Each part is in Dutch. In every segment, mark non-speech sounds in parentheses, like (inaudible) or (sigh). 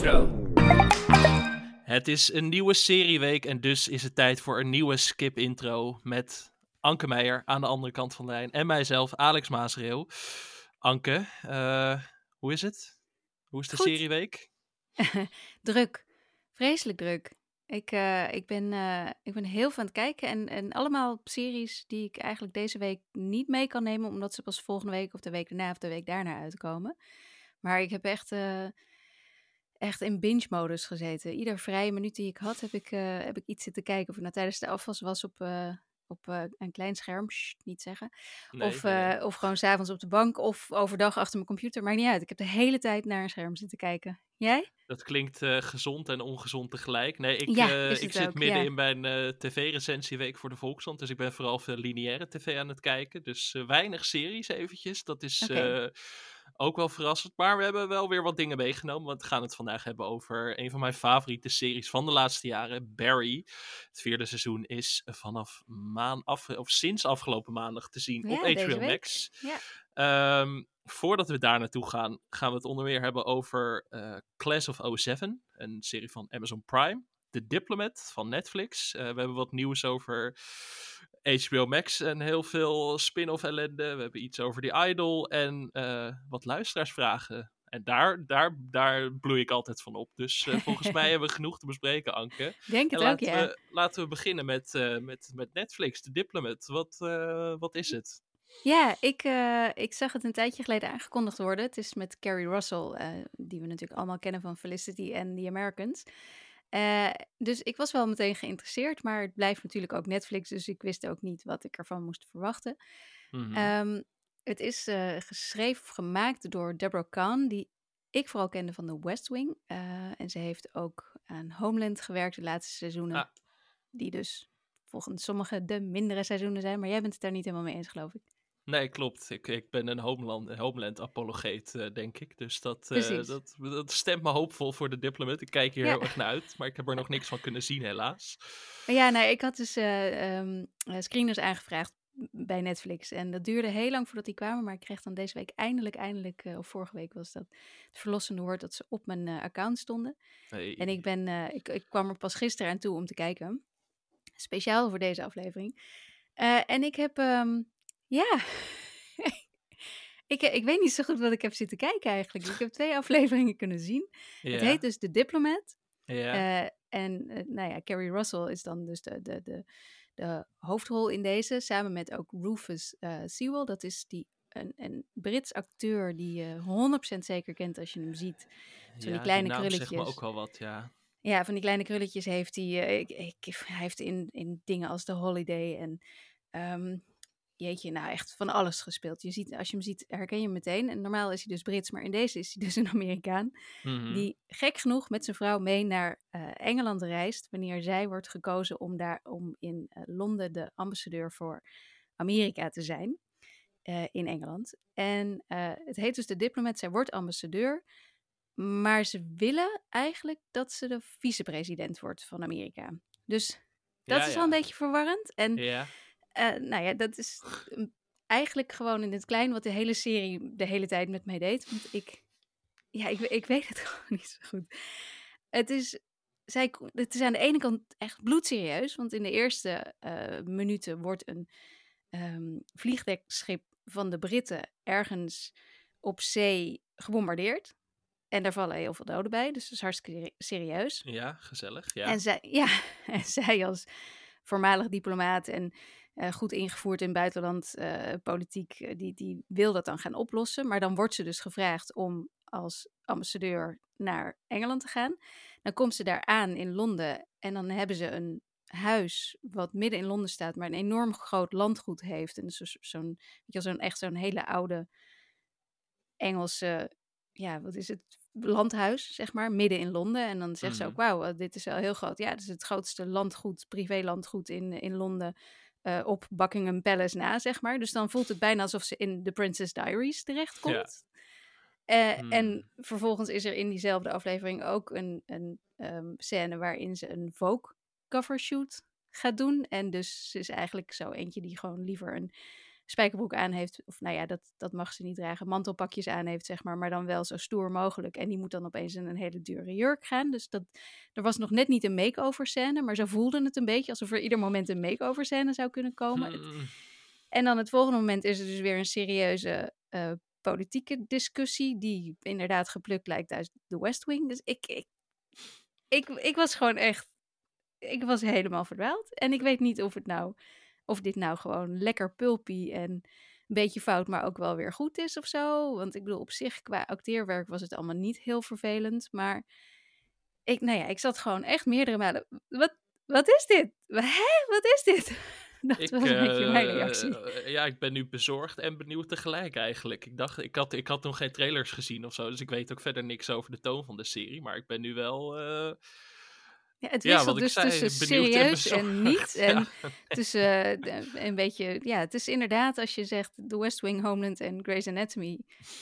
Intro. Het is een nieuwe serieweek en dus is het tijd voor een nieuwe skip intro met Anke Meijer aan de andere kant van de lijn en mijzelf, Alex Maasreel. Anke, uh, hoe is het? Hoe is de Goed. serieweek? (laughs) druk. Vreselijk druk. Ik, uh, ik, ben, uh, ik ben heel aan het kijken en, en allemaal series die ik eigenlijk deze week niet mee kan nemen, omdat ze pas volgende week of de week daarna of de week daarna uitkomen. Maar ik heb echt, echt in binge-modus gezeten. Ieder vrije minuut die ik had, heb ik, heb ik iets zitten kijken. Of nou tijdens de afwas was op, op een klein scherm, Shh, niet zeggen. Nee, of, nee. of gewoon s'avonds op de bank of overdag achter mijn computer. Maakt niet uit. Ik heb de hele tijd naar een scherm zitten kijken. Jij? Dat klinkt gezond en ongezond tegelijk. Nee, ik, Ja, ik zit ook, midden ja. in mijn tv-recensieweek voor de Volkskrant. Dus ik ben vooral veel lineaire tv aan het kijken. Dus eh, weinig series eventjes. Dat is. Ook wel verrassend. Maar we hebben wel weer wat dingen meegenomen. Want we gaan het vandaag hebben over een van mijn favoriete series van de laatste jaren. Barry. Het vierde seizoen is vanaf maan af, of sinds afgelopen maandag te zien Ja, op HBO. Max. Ja. Ehm, voordat we daar naartoe gaan, gaan we het onder meer hebben over eh, Class of 07, een serie van Amazon Prime. The Diplomat van Netflix. Eh, we hebben wat nieuws over HBO Max en heel veel spin-off ellende. We hebben iets over The Idol en eh, wat luisteraarsvragen. En daar, daar, daar bloei ik altijd van op. Dus eh, volgens mij hebben we genoeg te bespreken, Anke. (laughs) Denk En het ook, laten, ja. we, laten we beginnen met, eh, met, met Netflix, The Diplomat. Wat, wat is het? Ja, ik, ik zag het een tijdje geleden aangekondigd worden. Het is met Carrie Russell, die we natuurlijk allemaal kennen van Felicity en The Americans. Eh, dus ik was wel meteen geïnteresseerd, maar het blijft natuurlijk ook Netflix, dus ik wist ook niet wat ik ervan moest verwachten. Mhm. Ehm, het is eh, geschreven of gemaakt door Deborah Kahn, die ik vooral kende van The West Wing. Eh, en ze heeft ook aan Homeland gewerkt de laatste seizoenen, Ah. die dus volgens sommigen de mindere seizoenen zijn. Maar jij bent het daar niet helemaal mee eens, geloof ik. Nee, klopt. Ik, ik ben een Homeland, een Homeland-apologeet, eh, denk ik. Dus dat, eh, dat, dat stemt me hoopvol voor de Diplomat. Ik kijk hier Ja. heel erg naar uit, (laughs) maar ik heb er nog niks van kunnen zien, helaas. Ja, nou, ik had dus eh, ehm, eh, screeners aangevraagd bij Netflix. En dat duurde heel lang voordat die kwamen. Maar ik kreeg dan deze week eindelijk, eindelijk, of vorige week was dat het verlossende woord dat ze op mijn account stonden. Hey. En ik, ben, ik, ik kwam er pas gisteren aan toe om te kijken. Speciaal voor deze aflevering. En ik heb, ehm, ja, (laughs) ik, ik weet niet zo goed wat ik heb zitten kijken eigenlijk. Ik heb twee (laughs) afleveringen kunnen zien. ja. Het heet dus The Diplomat. ja. Eh, en eh, nou ja, Carrie Russell is dan dus de, de, de, de hoofdrol in deze, samen met ook Rufus eh Sewell. Dat is die, een, een Brits acteur die je 100% zeker kent als je hem ziet. Van die kleine krulletjes. zegt me ook wel wat, ja. Ja, van die kleine krulletjes heeft hij. eh, ik, ik, hij heeft in, in dingen als The Holiday en. ehm, jeetje, nou echt van alles gespeeld. Je ziet, als je hem ziet, herken je hem meteen. En normaal is hij dus Brits, maar in deze is hij dus (laughs) een Amerikaan Mhm. die gek genoeg met zijn vrouw mee naar eh, Engeland reist wanneer zij wordt gekozen om daar om in eh, Londen de ambassadeur voor Amerika te zijn eh, in Engeland. En het heet dus de diplomat. Zij wordt ambassadeur, maar ze willen eigenlijk dat ze de vicepresident wordt van Amerika. Dus dat Ja, is ja. wel een beetje verwarrend. En Ja, eh, nou ja, dat is eigenlijk gewoon in het klein wat de hele serie de hele tijd met mij deed. Want ik, ja, ik, ik weet het (laughs) gewoon niet zo goed. Het is, zij, het is aan de ene kant echt bloedserieus, want in de eerste eh, minuten wordt een ehm, vliegdekschip van de Britten ergens op zee gebombardeerd. En daar vallen heel veel doden bij, dus dat is hartstikke serieus. ja, gezellig. Ja. En zij, (laughs) ja, en zij als voormalig diplomaat en eh, goed ingevoerd in buitenland eh, politiek, eh, die, die wil dat dan gaan oplossen. Maar dan wordt ze dus gevraagd om als ambassadeur naar Engeland te gaan. Dan komt ze daar aan in Londen en dan hebben ze een huis wat midden in Londen staat, maar een enorm groot landgoed heeft. En zo- zo'n, weet je wel, zo'n echt zo'n hele oude Engelse, ja, wat is het, landhuis, zeg maar, midden in Londen. En dan zegt ze ook, Mhm. wauw, dit is wel heel groot. Ja, het is het grootste landgoed, privélandgoed in, in Londen. Eh, op Buckingham Palace na, zeg maar. Dus dan voelt het bijna alsof ze in The Princess Diaries terechtkomt. Eh, Hmm. En vervolgens is er in diezelfde aflevering ook een, een ehm, scène waarin ze een Vogue covershoot gaat doen. En dus ze is eigenlijk zo eentje die gewoon liever een spijkerbroek aan heeft. Of nou ja, dat, dat mag ze niet dragen. Mantelpakjes aan heeft, zeg maar. Maar dan wel zo stoer mogelijk. En die moet dan opeens in een hele dure jurk gaan. Dus dat, er was nog net niet een make-over scène. Maar zo voelde het een beetje alsof er ieder moment een make-over scène zou kunnen komen. Hmm. En dan het volgende moment is er dus weer een serieuze uh, politieke discussie. Die inderdaad geplukt lijkt uit de West Wing. Dus ik, ik, ik, ik was gewoon echt. Ik was helemaal verdwaald. En ik weet niet of het nou of dit nou gewoon lekker pulpy en een beetje fout, maar ook wel weer goed is of zo. Want ik bedoel, op zich qua acteerwerk was het allemaal niet heel vervelend. Maar ik, nou ja, ik zat gewoon echt meerdere malen. Wat, wat is dit? Hè? Wat is dit? (laughs) Dat ik, was een beetje mijn uh, reactie. ja, ik ben nu bezorgd en benieuwd tegelijk eigenlijk. Ik dacht, ik had, ik had nog geen trailers gezien of zo, dus ik weet ook verder niks over de toon van de serie. Maar ik ben nu wel. Uh, Ja, het wisselt dus zei, tussen en serieus en niet. (laughs) En Ja. tussen eh, een beetje, ja, het is inderdaad als je zegt The West Wing, Homeland en Grey's Anatomy.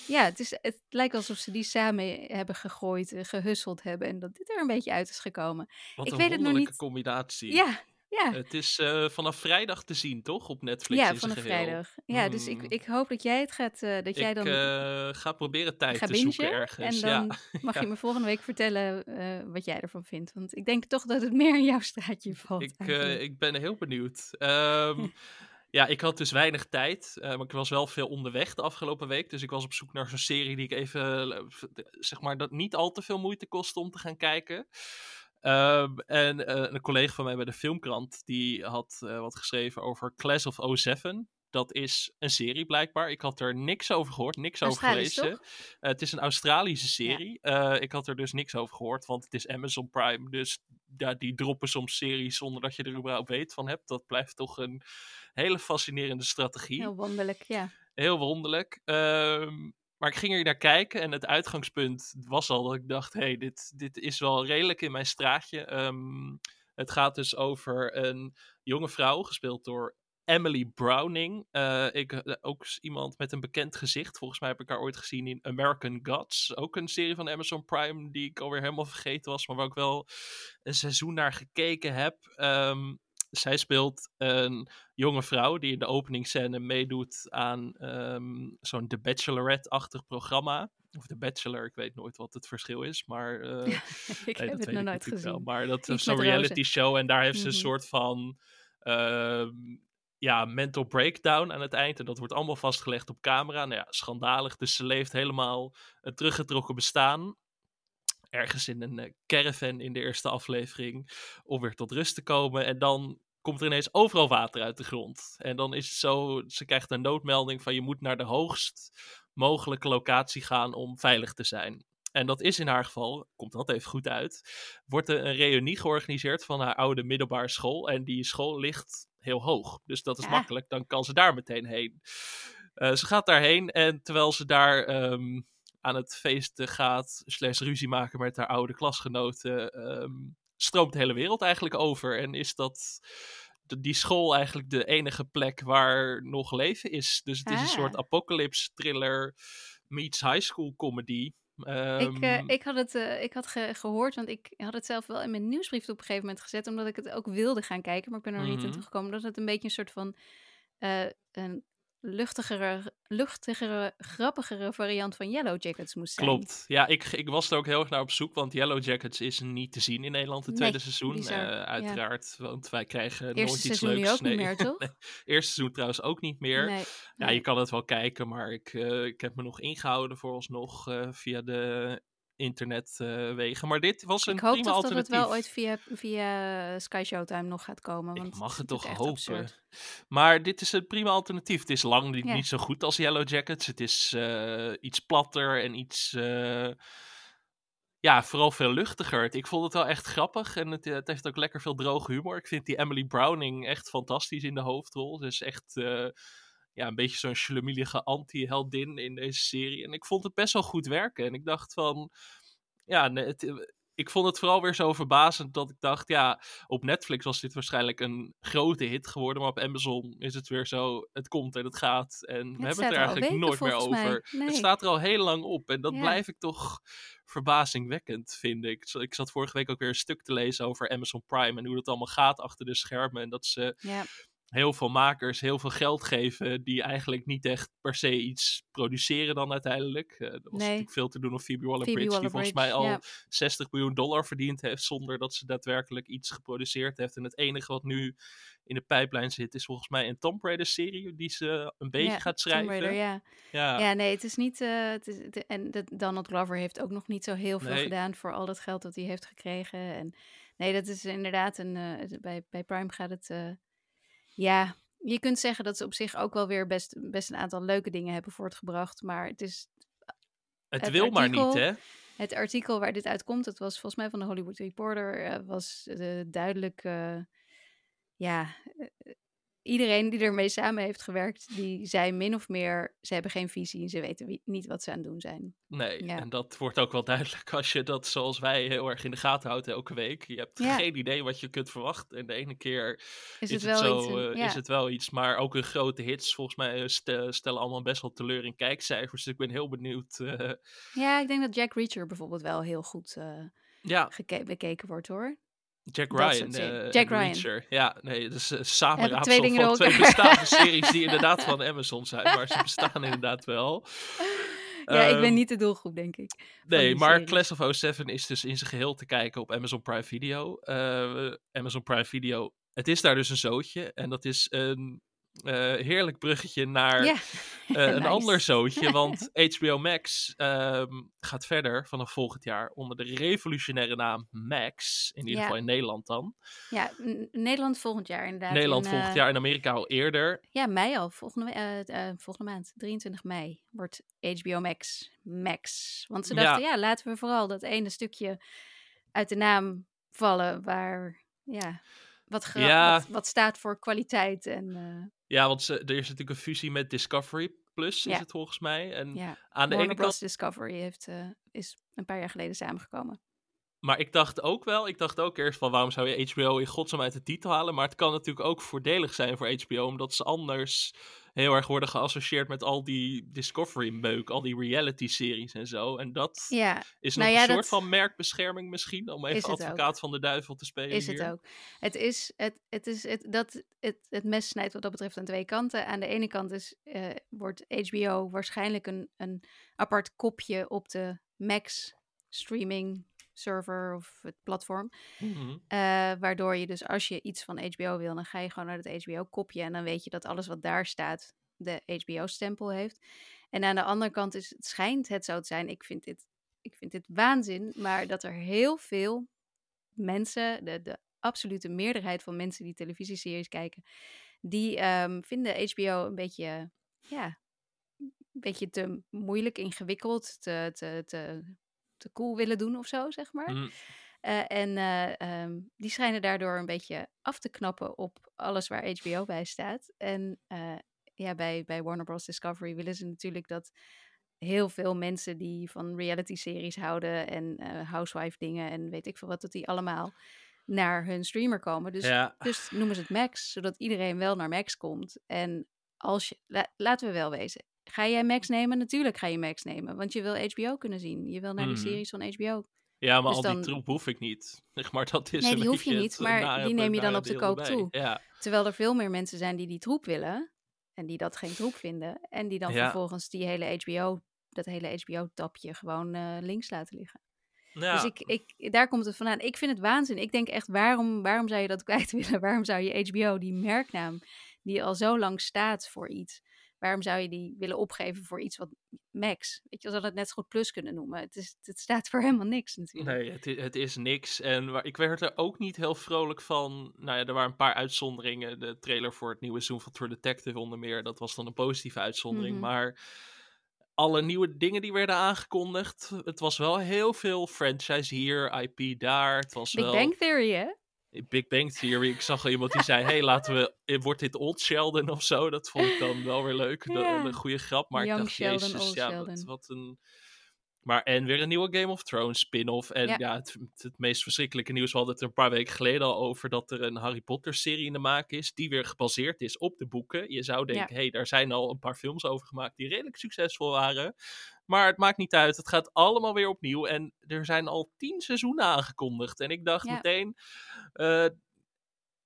Ja, het, is, het lijkt alsof ze die samen hebben gegooid, eh, gehusseld hebben en dat dit er een beetje uit is gekomen. Wat Ik een weet het nog niet. combinatie. Ja, ja. Het is eh, vanaf vrijdag te zien, toch? Op Netflix Ja, vanaf vrijdag. Ja, dus ik, Hmm. ik hoop dat jij het gaat, eh, dat jij Ik dan eh, ga proberen tijd te zoeken ergens. En dan ja. (laughs) mag ja. je me volgende week vertellen wat jij ervan vindt. Want ik denk toch dat het meer in jouw straatje valt. Ik, ik ben heel benieuwd. Ehm, (laughs) ja, ik had dus weinig tijd. maar ik was wel veel onderweg de afgelopen week. Dus ik was op zoek naar zo'n serie die ik even, zeg maar, dat niet al te veel moeite kostte om te gaan kijken. Ehm, en eh, een collega van mij bij de Filmkrant, die had eh, wat geschreven over Class of 07. Dat is een serie blijkbaar. Ik had er niks over gehoord, niks over gelezen. Eh, het is een Australische serie. Ik had er dus niks over gehoord, want het is Amazon Prime. Dus ja, die droppen soms series zonder dat je er überhaupt weet van hebt. Dat blijft toch een hele fascinerende strategie. Heel wonderlijk, ja. Heel wonderlijk. Ehm, maar ik ging er naar kijken en het uitgangspunt was al dat ik dacht: hé, hey, dit, dit is wel redelijk in mijn straatje. Ehm, het gaat dus over een jonge vrouw, gespeeld door Emily Browning. Eh, ik, eh, ook iemand met een bekend gezicht. Volgens mij heb ik haar ooit gezien in American Gods. Ook een serie van Amazon Prime die ik alweer helemaal vergeten was, maar waar ik wel een seizoen naar gekeken heb. Ehm, zij speelt een jonge vrouw die in de openingsscène meedoet aan ehm, zo'n The Bachelorette-achtig programma. Of The Bachelor, ik weet nooit wat het verschil is, maar... eh, (laughs) ik nee, heb het nog nooit wel. gezien. Maar dat is zo'n reality rozen. show en daar heeft ze een Mhm. soort van... ehm, ja, mental breakdown aan het eind. En dat wordt allemaal vastgelegd op camera. Nou ja, schandalig. Dus ze leeft helemaal een teruggetrokken bestaan ergens in een eh, caravan in de eerste aflevering om weer tot rust te komen. En dan komt er ineens overal water uit de grond. En dan is het zo, ze krijgt een noodmelding van je moet naar de hoogst mogelijke locatie gaan om veilig te zijn. En dat is in haar geval, komt dat even goed uit, wordt er een reunie georganiseerd van haar oude middelbare school. En die school ligt heel hoog. Dus dat is makkelijk, dan kan ze daar meteen heen. Eh, ze gaat daarheen en terwijl ze daar ehm, aan het feesten gaat, slash ruzie maken met haar oude klasgenoten, ehm, stroomt de hele wereld eigenlijk over. En is dat de- die school eigenlijk de enige plek waar nog leven is. Dus het is een Ah. soort apocalypse thriller meets high school comedy. Ik, eh, Ehm, ik had het eh, ik had ge- gehoord, want ik had het zelf wel in mijn nieuwsbrief op een gegeven moment gezet, omdat ik het ook wilde gaan kijken, maar ik ben er nog niet aan Mhm. toegekomen. Dat het een beetje een soort van eh, een luchtigere, luchtigere, grappigere variant van Yellow Jackets moest zijn. Klopt. Ja, ik, ik was er ook heel erg naar op zoek, want Yellow Jackets is niet te zien in Nederland het Nee, tweede seizoen. eh, ja. uiteraard, want wij krijgen Eerste nooit iets leuks. ook niet meer, toch? (laughs) Nee, Eerste seizoen trouwens ook niet meer. Nee, Ja, je kan het wel kijken, maar ik, eh, ik heb me nog ingehouden vooralsnog eh via de internetwegen. maar dit was een Ik hoop prima toch dat het alternatief. wel ooit via, via Sky Showtime nog gaat komen. Want Ik mag het toch hopen. absurd. Maar dit is een prima alternatief. Het is lang niet, Ja. niet zo goed als Yellow Jackets. Het is eh, iets platter en iets. eh, ja, vooral veel luchtiger. Ik vond het wel echt grappig en het, het heeft ook lekker veel droge humor. Ik vind die Emily Browning echt fantastisch in de hoofdrol. Ze is echt eh, ja, een beetje zo'n schlumielige anti-heldin in deze serie. En ik vond het best wel goed werken. En ik dacht van, ja, het, ik vond het vooral weer zo verbazend dat ik dacht, ja, op Netflix was dit waarschijnlijk een grote hit geworden, maar op Amazon is het weer zo, het komt en het gaat. En we hebben het er eigenlijk weken nooit meer over. Nee. Het staat er al heel lang op en dat Ja. blijf ik toch verbazingwekkend, vind ik. Ik zat vorige week ook weer een stuk te lezen over Amazon Prime en hoe dat allemaal gaat achter de schermen. En dat ze Ja, heel veel makers heel veel geld geven die eigenlijk niet echt per se iets produceren dan uiteindelijk. Uh, er was Nee. natuurlijk veel te doen op Phoebe Waller-Bridge, die volgens mij al Waller-Bridge, 60 miljoen dollar verdiend heeft zonder dat ze daadwerkelijk iets geproduceerd heeft. En het enige wat nu in de pijplijn zit is volgens mij een Tomb Raider serie die ze een beetje Ja, gaat Tomb schrijven. Raider, ja. Ja. Ja, nee, het is niet. eh, het is, het- en Donald Glover heeft ook nog niet zo heel veel Nee. gedaan voor al dat geld dat hij heeft gekregen. En nee, dat is inderdaad een. eh, bij, bij Prime gaat het. Ja, je kunt zeggen dat ze op zich ook wel weer best, best een aantal leuke dingen hebben voortgebracht. Maar het is het, het wil maar niet, artikel- hè? het artikel waar dit uitkomt. Het was volgens mij van de Hollywood Reporter. eh, was eh, duidelijk. eh, ja. Eh, Iedereen die ermee samen heeft gewerkt, die zei min of meer, ze hebben geen visie en ze weten wie- niet wat ze aan het doen zijn. Nee, Ja. en dat wordt ook wel duidelijk als je dat zoals wij heel erg in de gaten houdt elke week. Je hebt Ja. geen idee wat je kunt verwachten. En de ene keer Is, is, het het, wel zo, iets? een- eh, ja. is het wel iets. Maar ook hun grote hits, volgens mij, eh, ste- stellen allemaal best wel teleur in kijkcijfers. Dus ik ben heel benieuwd. eh, ja, ik denk dat Jack Reacher bijvoorbeeld wel heel goed eh, ja, bekeken wordt hoor. Jack Ryan. eh, Jack Ryan. Reacher. Ja, nee, dus uh, Hebben samenraapsel twee van twee bestaande series die (laughs) inderdaad van Amazon zijn. Maar ze bestaan inderdaad wel. (laughs) Ja, ik ben Ehm, niet de doelgroep, denk ik. Nee, maar series. Class of 07 is dus in zijn geheel te kijken op Amazon Prime Video. Eh, Amazon Prime Video, het is daar dus een zootje. En dat is een eh, heerlijk bruggetje naar eh, een (laughs) ander zootje. (laughs) Want HBO Max ehm, gaat verder vanaf volgend jaar onder de revolutionaire naam Max. In ieder Ja. geval in Nederland dan. Ja, Nederland volgend jaar inderdaad. Nederland in, volgend eh, jaar, in Amerika al eerder. Ja, mei al. Volgende, eh, volgende maand, 23 mei, wordt HBO Max Max. Want ze dachten, ja, laten we vooral dat ene stukje uit de naam vallen waar, ja, wat, Ja. wat, wat staat voor kwaliteit. En uh, Ja, want ze, er is natuurlijk een fusie met Discovery Plus, is het volgens mij. En ja, aan de Warner ene Bros. kant Discovery heeft, eh, is een paar jaar geleden samengekomen. Maar ik dacht ook wel, ik dacht ook eerst van waarom zou je HBO in godsnaam uit de titel halen? Maar het kan natuurlijk ook voordelig zijn voor HBO, omdat ze anders heel erg worden geassocieerd met al die Discovery-meuk, al die reality-series en zo. En dat Ja, is nou nog ja, een soort dat van merkbescherming misschien, om even ook. advocaat van de duivel te spelen is het ook. Het is, het, het is, het, dat, het, het mes snijdt wat dat betreft aan twee kanten. Aan de ene kant is, eh, wordt HBO waarschijnlijk een, een apart kopje op de Max streaming server of het platform. Mhm. Eh, waardoor je dus als je iets van HBO wil, dan ga je gewoon naar het HBO-kopje. En dan weet je dat alles wat daar staat de HBO-stempel heeft. En aan de andere kant is het schijnt het zo te zijn. Ik vind dit, ik vind dit waanzin. Maar dat er heel veel mensen, de, de absolute meerderheid van mensen die televisieseries kijken, die ehm, vinden HBO een beetje, ja, een beetje te moeilijk, ingewikkeld, te, te, te, te cool willen doen of zo, zeg maar. Mhm. Uh, en uh, um, die schijnen daardoor een beetje af te knappen op alles waar HBO bij staat. En uh, ja, bij, bij Warner Bros. Discovery willen ze natuurlijk dat heel veel mensen die van reality-series houden en uh, housewife dingen en weet ik veel wat, dat die allemaal naar hun streamer komen. Dus, ja. dus noemen ze het Max, zodat iedereen wel naar Max komt. En als je, la, laten we wel wezen, ga jij Max nemen? Natuurlijk ga je Max nemen, want je wil HBO kunnen zien. Je wil naar Mhm. die series van HBO. Ja, maar Dus al dan- die troep hoef ik niet. (laughs) Zeg maar, dat is Nee, die hoef je niet, maar die neem je dan op de koop erbij. toe. Ja. Terwijl er veel meer mensen zijn die die troep willen en die dat geen troep vinden. En die dan Ja. vervolgens die hele HBO, dat hele HBO-tapje gewoon eh, links laten liggen. Ja. Dus ik, ik, daar komt het vandaan. Ik vind het waanzin. Ik denk echt, waarom, waarom zou je dat kwijt (laughs) willen? Waarom zou je HBO, die merknaam, die al zo lang staat voor iets, waarom zou je die willen opgeven voor iets wat Max? Weet je, je zou het net zo goed Plus kunnen noemen. Het, is, het staat voor helemaal niks natuurlijk. Nee, het is, het is niks. En waar, ik werd er ook niet heel vrolijk van. Nou ja, er waren een paar uitzonderingen. De trailer voor het nieuwe seizoen van True Detective onder meer. Dat was dan een positieve uitzondering. Mhm. Maar alle nieuwe dingen die werden aangekondigd. Het was wel heel veel franchise hier, IP daar. Het was Big wel... Bang Theory, hè? Big Bang Theory. Ik zag al iemand die zei: hey, laten we. eh, Wordt dit Old Sheldon of zo? Dat vond ik dan wel weer leuk. Een goede grap. Maar Young ik dacht: Sheldon, Jezus, Old ja, wat, wat een. Maar en weer een nieuwe Game of Thrones spin-off. En Ja. ja, het, het, het meest verschrikkelijke nieuws. We hadden het er een paar weken geleden al over dat er een Harry Potter serie in de maak is. Die weer gebaseerd is op de boeken. Je zou denken: hé, hey, daar zijn al een paar films over gemaakt die redelijk succesvol waren. Maar het maakt niet uit. Het gaat allemaal weer opnieuw. En er zijn al tien seizoenen aangekondigd. En ik dacht Ja. meteen. eh,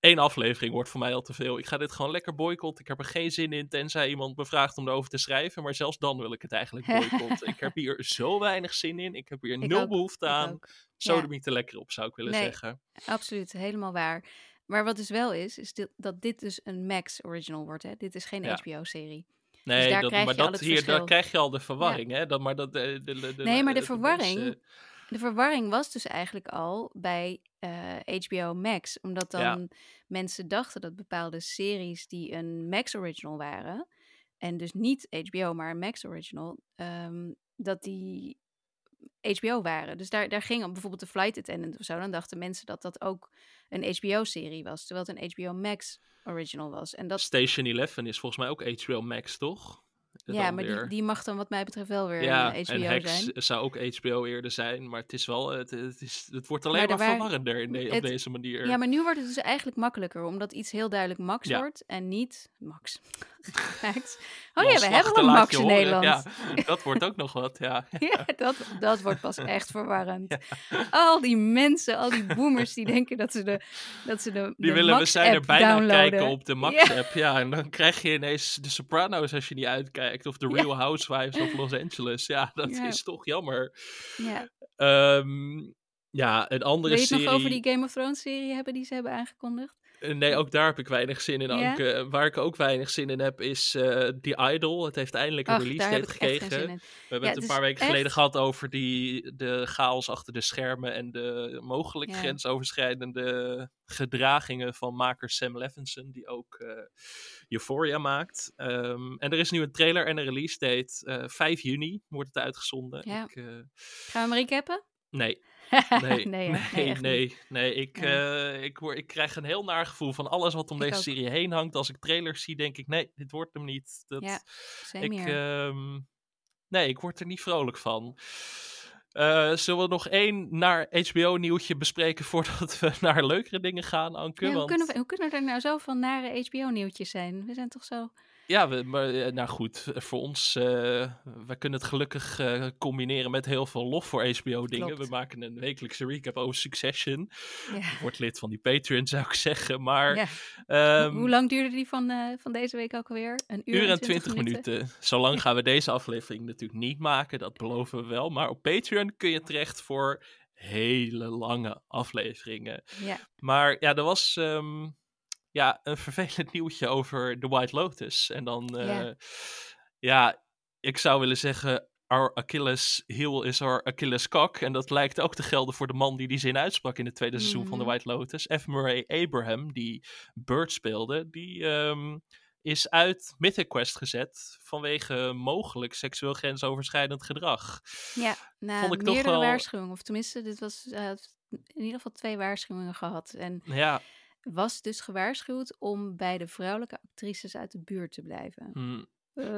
Eén aflevering wordt voor mij al te veel. Ik ga dit gewoon lekker boycotten. Ik heb er geen zin in, tenzij iemand me vraagt om erover te schrijven. Maar zelfs dan wil ik het eigenlijk (laughs) boycotten. ik heb hier zo weinig zin in. Ik heb hier Ik nul ook, behoefte ik aan. Zo Ja. er niet te lekker op, zou ik willen Nee. zeggen. Absoluut, helemaal waar. Maar wat dus wel is, is dit, dat dit dus een Max original wordt. Hè? Dit is geen Ja. HBO-serie. Nee, daar dat, krijg maar je al dat hier, daar krijg je al de verwarring, hè? Dat, maar dat, de, de, de, Nee, maar de verwarring- De verwarring was dus eigenlijk al bij eh, HBO Max. Omdat dan Ja. mensen dachten dat bepaalde series die een Max original waren. En dus niet HBO, maar een Max original. ehm, dat die HBO waren. Dus daar, daar ging bijvoorbeeld de Flight Attendant of zo. Dan dachten mensen dat dat ook een HBO-serie was. Terwijl het een HBO Max original was. En dat, Station 11 is volgens mij ook HBO Max, toch? ja, maar die, weer. die mag dan wat mij betreft wel weer ja, HBO en Hex zijn. zou ook HBO eerder zijn, maar het is wel, het, het, is, het wordt alleen Maar maar, waren- verwarrender in de- op deze manier. Ja, maar nu wordt het dus eigenlijk makkelijker, omdat iets heel duidelijk Max Ja. wordt en niet Max. Max. Oh ja, we hebben een Max je in. Nederland. Ja, dat wordt ook nog wat, ja. (laughs) Ja, dat, dat wordt pas (laughs) echt verwarrend. Al die mensen, al die boomers die denken dat ze de, dat ze de, Die de willen, we zijn er bijna downloaden. kijken op de Max-app. Ja. en dan krijg je ineens de Sopranos als je niet uitkijkt. Of de. Real Housewives of Los Angeles. Ja, dat is toch jammer. Ja. Ehm, ja, een andere Wil je het serie... nog over die Game of Thrones serie hebben die ze hebben aangekondigd? Eh, Nee, ook daar heb ik weinig zin in? Anke. Eh, Waar ik ook weinig zin in heb, is eh The Idol. Het heeft eindelijk een release date gekregen. We hebben Ja, het het een paar weken geleden gehad over die, de chaos achter de schermen en de mogelijk grensoverschrijdende gedragingen van maker Sam Levinson, die ook eh, Euphoria maakt. Ehm, en er is nu een trailer en een release date. Eh 5 juni wordt het uitgezonden. Ja. Ik, Gaan we hem recappen? nee, (laughs) nee, nee, nee, hè? nee. Ik, Nee. eh, ik, word, ik krijg een heel naar gevoel van alles wat om Ik deze ook. serie heen hangt. Als ik trailers zie, denk ik, nee, dit wordt hem niet. Dat, Ja, ik, ehm, nee, ik word er niet vrolijk van. Eh, zullen we nog één naar HBO-nieuwtje bespreken voordat we (laughs) naar leukere dingen gaan, Anke? Ja, hoe, Want- kunnen we, hoe kunnen er nou zoveel nare HBO-nieuwtjes zijn? We zijn toch zo... Ja, we, maar, eh, nou goed, eh, voor ons, eh we kunnen het gelukkig combineren met heel veel lof voor HBO-dingen. We maken een wekelijkse recap over Succession. Ja. Word lid van die Patreon, zou ik zeggen. Maar Ja. ehm, Hoe lang duurde die van, van deze week ook alweer? Een uur, uur en 20 minuten. Zolang gaan we deze aflevering natuurlijk niet maken, dat beloven we wel. Maar op Patreon kun je terecht voor hele lange afleveringen. Ja, Maar ja, er was ehm, ja, een vervelend (laughs) nieuwtje over The White Lotus. En dan, eh, Ja. ja. ik zou willen zeggen, our Achilles heel is our Achilles kak. En dat lijkt ook te gelden voor de man die die zin uitsprak in het tweede seizoen van The Mhm. White Lotus. F. Murray Abraham, die Bird speelde, die ehm, is uit Mythic Quest gezet vanwege mogelijk seksueel grensoverschrijdend gedrag. ja na Vond ik toch meerdere wel- waarschuwingen. Of tenminste, dit was eh, in ieder geval twee waarschuwingen gehad. En Ja, was dus gewaarschuwd om bij de vrouwelijke actrices uit de buurt te blijven. hm.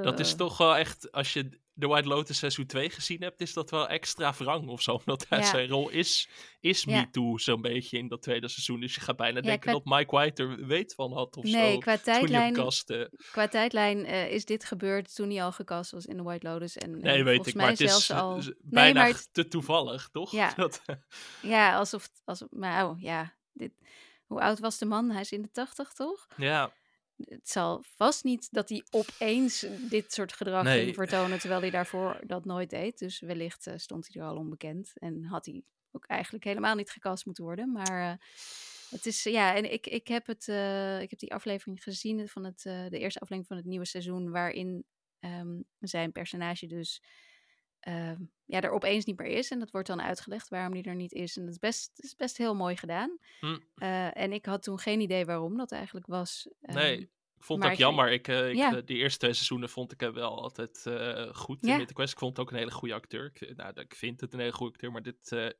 Dat is Eh, toch wel echt, als je The White Lotus seizoen 2 gezien hebt, is dat wel extra wrang of zo. (laughs) Omdat Ja. zijn rol is, is Ja. Me Too zo'n beetje in dat tweede seizoen. Dus je gaat bijna Ja, denken qua- dat Mike White er weet van had of Nee, zo. qua tijdlijn, qua tijdlijn eh, is dit gebeurd toen hij al gecast was in The White Lotus. En, Nee, en weet ik, maar het is al... Nee, bijna maar het- te toevallig, toch? Ja. (laughs) Dat, Ja, alsof... alsof maar oh, ja, dit, hoe oud was de man? Hij is in de tachtig, toch? ja, Het zal vast niet dat hij opeens dit soort gedrag Nee. ging vertonen, terwijl hij daarvoor dat nooit deed. Dus wellicht eh, stond hij er al onbekend en had hij ook eigenlijk helemaal niet gecast moeten worden. Maar eh, het is, ja, en ik, ik, heb het, eh, ik heb die aflevering gezien van het, de eerste aflevering van het nieuwe seizoen, waarin ehm, zijn personage dus ehm, ja, er opeens niet meer is. En dat wordt dan uitgelegd waarom die er niet is. En dat is best, dat is best heel mooi gedaan. Hm. Eh, en ik had toen geen idee waarom dat eigenlijk was. nee. Ik vond het ook jammer. Ik, eh, ik, Ja. eh, die eerste twee seizoenen vond ik hem wel altijd eh, goed Ja. in Mythic Quest. Ik vond het ook een hele goede acteur. Ik, vind- nou, ik vind het een hele goede acteur, maar dit... eh, ja,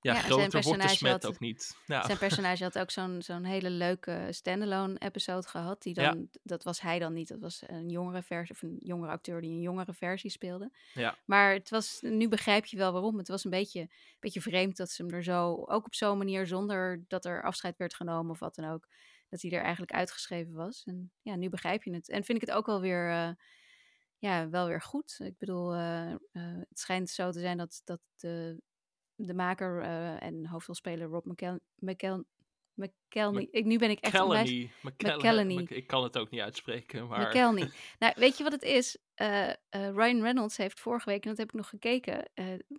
Ja, groter wordt de smet had- ook niet. Ja. Zijn (laughs) personage had ook zo'n zo'n hele leuke standalone episode gehad. Die Ja. dan, Dat was hij dan niet. Dat was een jongere versie of een jongere acteur die een jongere versie speelde. Ja. Maar het was, nu begrijp je wel waarom. Het was een beetje, beetje vreemd dat ze hem er zo, ook op zo'n manier, zonder dat er afscheid werd genomen of wat dan ook, dat hij er eigenlijk uitgeschreven was. En ja, nu begrijp je het. En vind ik het ook wel weer, eh, ja, wel weer goed. Ik bedoel, eh, eh, het schijnt zo te zijn dat, dat de, de maker en hoofdrolspeler Rob McKell, McKell, McKelney. Ik, nu ben ik echt onwijs... McKelney. McKelney. Mc- Ik kan het ook niet uitspreken, maar... McKelney. (laughs) nou, weet je wat het is? Ryan Reynolds heeft vorige week, en dat heb ik nog gekeken,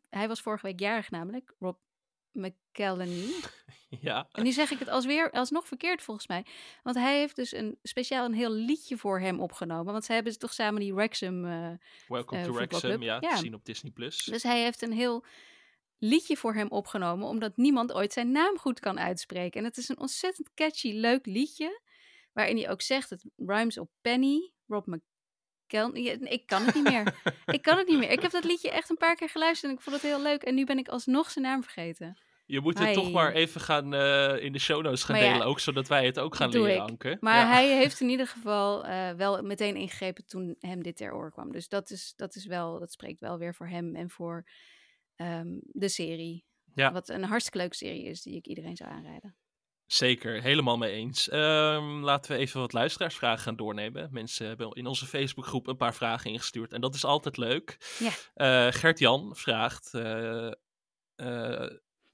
hij was vorige week jarig namelijk, Rob McKelney. (laughs) ja, En nu zeg ik het alsweer, alsnog verkeerd volgens mij. Want hij heeft dus een speciaal een heel liedje voor hem opgenomen. Want ze hebben toch samen die Wrexham... eh, Welcome eh, to Wrexham, ja, Ja. te zien op Disney+. Plus. Dus hij heeft een heel liedje voor hem opgenomen, omdat niemand ooit zijn naam goed kan uitspreken. En het is een ontzettend catchy, leuk liedje, waarin hij ook zegt, het rhymes op Penny, Rob. Ja, Ik kan het niet meer. (laughs) ik kan het niet meer. Ik heb dat liedje echt een paar keer geluisterd en ik vond het heel leuk. En nu ben ik alsnog zijn naam vergeten. Je moet het toch maar even gaan eh, in de show notes gaan ja, delen, ook zodat wij het ook gaan leren, ik. Anke. Maar Ja. hij (laughs) heeft in ieder geval eh, wel meteen ingegrepen toen hem dit ter oor kwam. Dus dat, is, dat, is wel, dat spreekt wel weer voor hem en voor ehm, de serie. Ja. Wat een hartstikke leuke serie is die ik iedereen zou aanraden. Zeker, helemaal mee eens. Ehm, laten we even wat luisteraarsvragen gaan doornemen. Mensen hebben in onze Facebookgroep een paar vragen ingestuurd en dat is altijd leuk. Ja. Eh, Gert-Jan vraagt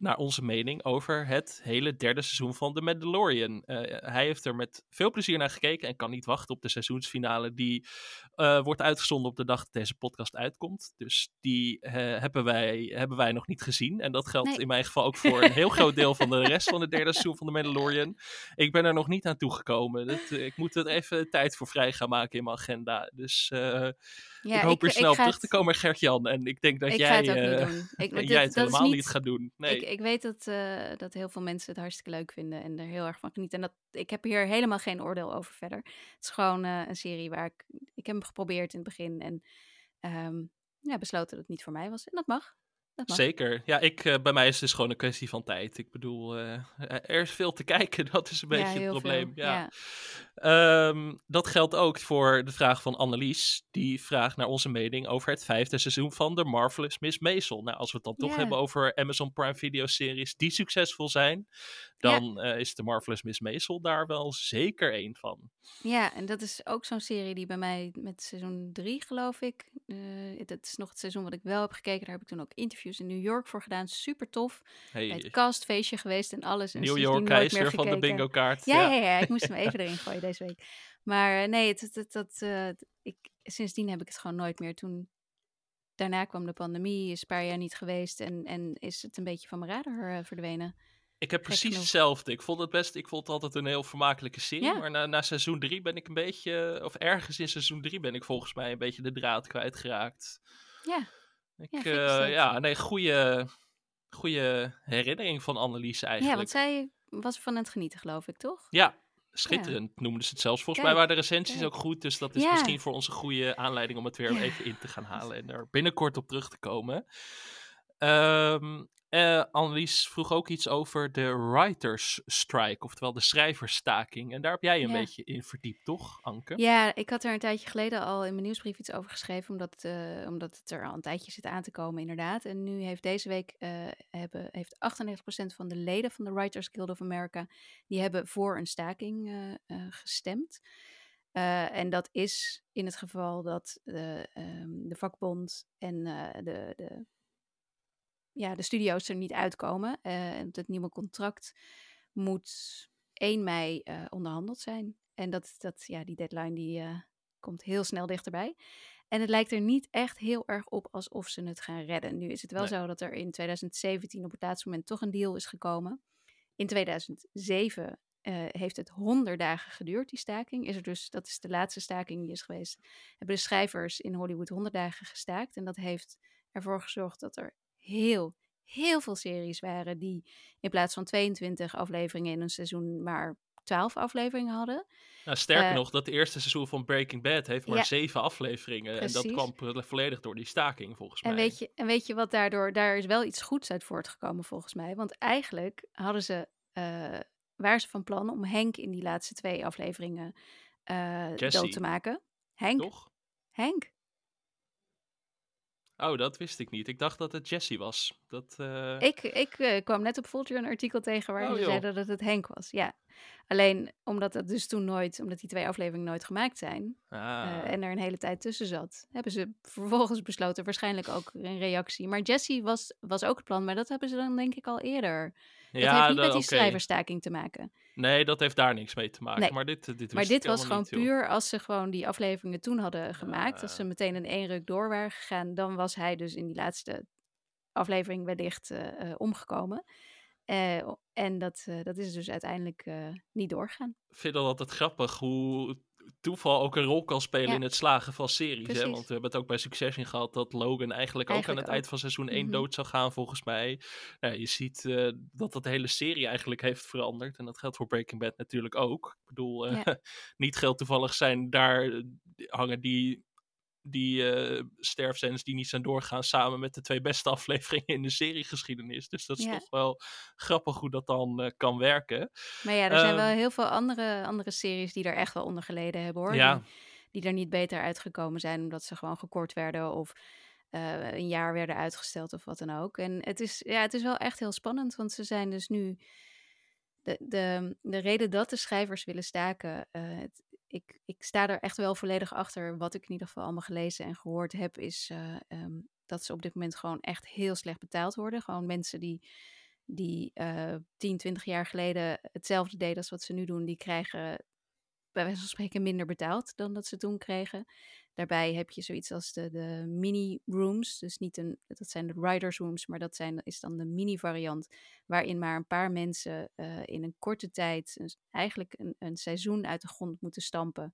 naar onze mening over het hele derde seizoen van The Mandalorian. Eh, hij heeft er met veel plezier naar gekeken en kan niet wachten op de seizoensfinale die eh, wordt uitgezonden op de dag dat deze podcast uitkomt. Dus die eh, hebben, wij, hebben wij nog niet gezien. En dat geldt Nee. in mijn geval ook voor (laughs) een heel groot deel van de rest van het derde seizoen van The Mandalorian. Ik ben er nog niet aan toegekomen. Dat, ik moet er even tijd voor vrij gaan maken in mijn agenda. Dus Ja, ik hoop er snel op terug het- te komen, Gert-Jan. En ik denk dat ik jij, het eh, niet doen. (laughs) Ik, jij dit- het dat helemaal niet gaat doen. Nee. Ik, ik weet dat, eh, dat heel veel mensen het hartstikke leuk vinden en er heel erg van genieten. En dat, ik heb hier helemaal geen oordeel over verder. Het is gewoon eh, een serie waar ik... Ik heb hem geprobeerd in het begin en ehm, ja, besloten dat het niet voor mij was. En dat mag. Zeker. Ja, ik, eh, bij mij is het dus gewoon een kwestie van tijd. Ik bedoel, eh, er is veel te (laughs) kijken. Dat is een beetje ja, het probleem. Veel. Ja. Ehm, dat geldt ook voor de vraag van Annelies. Die vraagt naar onze mening over het vijfde seizoen van The Marvelous Miss Maisel. Nou, als we het dan toch hebben over Amazon Prime Video series die succesvol zijn, dan eh, is The Marvelous Miss Maisel daar wel zeker één van. Ja, en dat is ook zo'n serie die bij mij met seizoen 3, geloof ik. eh, dat is nog het seizoen wat ik wel heb gekeken. Daar heb ik toen ook interviews in New York voor gedaan. Super tof. Bij Hey, het castfeestje geweest en alles. En New York keizer van de bingo kaart. Ja, ja. ja, ik moest hem even (laughs) erin gooien deze week. Maar eh, nee, het, dat, eh, ik, sindsdien heb ik het gewoon nooit meer. Toen, daarna kwam de pandemie, is een paar jaar niet geweest en, en is het een beetje van mijn radar eh, verdwenen. Ik heb precies genoeg. hetzelfde. Ik vond het best, ik vond het altijd een heel vermakelijke serie. Ja. Maar na, na seizoen 3 ben ik een beetje, of ergens in seizoen 3 ben ik volgens mij een beetje de draad kwijtgeraakt. Ja, Ik, Ja, ja, dat. ja, nee, goede, goede herinnering van Annelies ja, eigenlijk. want zij was van het genieten, geloof ik, toch? Ja, schitterend noemden ze het zelfs. Volgens Kijk, mij waren de recensies kijk. ook goed. Dus dat is Ja. misschien voor ons een goede aanleiding om het weer Ja. even in te gaan halen. En er binnenkort op terug te komen. Ehm eh, Annelies vroeg ook iets over de writers strike. Oftewel de schrijversstaking. En daar heb jij een Ja. beetje in verdiept, toch, Anke? Ja, ik had er een tijdje geleden al in mijn nieuwsbrief iets over geschreven, omdat, eh, omdat het er al een tijdje zit aan te komen, inderdaad. En nu heeft deze week eh, hebben, heeft 98% van de leden van de Writers Guild of America, die hebben voor een staking gestemd. En dat is in het geval dat de, ehm, de vakbond en de, de, ja, de studio's er niet uitkomen. eh, en het nieuwe contract moet 1 mei eh, onderhandeld zijn. En dat, dat, ja, die deadline die, eh, komt heel snel dichterbij. En het lijkt er niet echt heel erg op alsof ze het gaan redden. Nu is het wel Nee. zo dat er in 2017 op het laatste moment toch een deal is gekomen. In 2007 eh, heeft het 100 dagen geduurd, die staking. Is er dus, dat is de laatste staking die is geweest. Hebben de schrijvers in Hollywood 100 dagen gestaakt. En dat heeft ervoor gezorgd dat er heel, heel veel series waren die in plaats van 22 afleveringen in een seizoen maar 12 afleveringen hadden. Nou, sterker Eh, nog, dat eerste seizoen van Breaking Bad heeft maar Ja. zeven afleveringen. En dat kwam vo- volledig door die staking, volgens En mij. weet, je, en weet je wat daardoor, daar is wel iets goeds uit voortgekomen volgens mij. Want eigenlijk hadden ze, eh waren ze van plan om Henk in die laatste twee afleveringen Jesse. dood te maken. Henk, Toch? Henk. Oh, dat wist ik niet. Ik dacht dat het Jesse was. Dat, eh, Ik, ik eh, kwam net op Vulture een artikel tegen waarin Oh, ze zeiden dat het Henk was. Ja. Alleen omdat dat dus toen nooit, omdat die twee afleveringen nooit gemaakt zijn Ah. eh, en er een hele tijd tussen zat, hebben ze vervolgens besloten, waarschijnlijk ook een reactie. Maar Jesse was, was ook het plan, maar dat hebben ze dan denk ik al eerder. Dat ja, heeft niet met die oké. schrijverstaking te maken. Nee, dat heeft daar niks mee te maken. Nee. Maar dit, dit wist Maar dit was gewoon niet, puur als ze gewoon die afleveringen toen hadden gemaakt. Als ze meteen in één ruk door waren gegaan, dan was hij dus in die laatste aflevering wellicht eh, eh, omgekomen. Eh, en dat, eh, dat is dus uiteindelijk eh, niet doorgaan. Ik vind dat altijd grappig hoe toeval ook een rol kan spelen Ja. in het slagen van series. Hè? Want we hebben het ook bij Succession gehad dat Logan eigenlijk, ook aan het ook. eind van seizoen 1 Mhm. dood zou gaan, volgens mij. Nou, je ziet eh, dat dat de hele serie eigenlijk heeft veranderd. En dat geldt voor Breaking Bad natuurlijk ook. Ik bedoel, eh, Ja. (laughs) niet geheel toevallig zijn daar eh, hangen die, die sterfscènes die niet zijn doorgaan samen met de twee beste (laughs) afleveringen in de seriegeschiedenis. Dus dat is Ja. toch wel grappig hoe dat dan eh, kan werken. Maar ja, er zijn wel Ehm. heel veel andere, andere series die er echt wel onder geleden hebben hoor. Ja. Die, die er niet beter uitgekomen zijn omdat ze gewoon gekort werden of eh, een jaar werden uitgesteld of wat dan ook. En het is, ja, het is wel echt heel spannend, want ze zijn dus nu. De, de, de reden dat de schrijvers willen staken, het- ik, ik sta er echt wel volledig achter. Wat ik in ieder geval allemaal gelezen en gehoord heb, is eh, ehm, dat ze op dit moment gewoon echt heel slecht betaald worden. Gewoon mensen die, die eh 10, 20 jaar geleden hetzelfde deden als wat ze nu doen, die krijgen bij wijze van spreken minder betaald dan dat ze toen kregen. Daarbij heb je zoiets als de, de mini-rooms. Dus niet een, dat zijn de writers rooms, maar dat zijn, is dan de mini-variant. Waarin maar een paar mensen eh, in een korte tijd eigenlijk een, een seizoen uit de grond moeten stampen.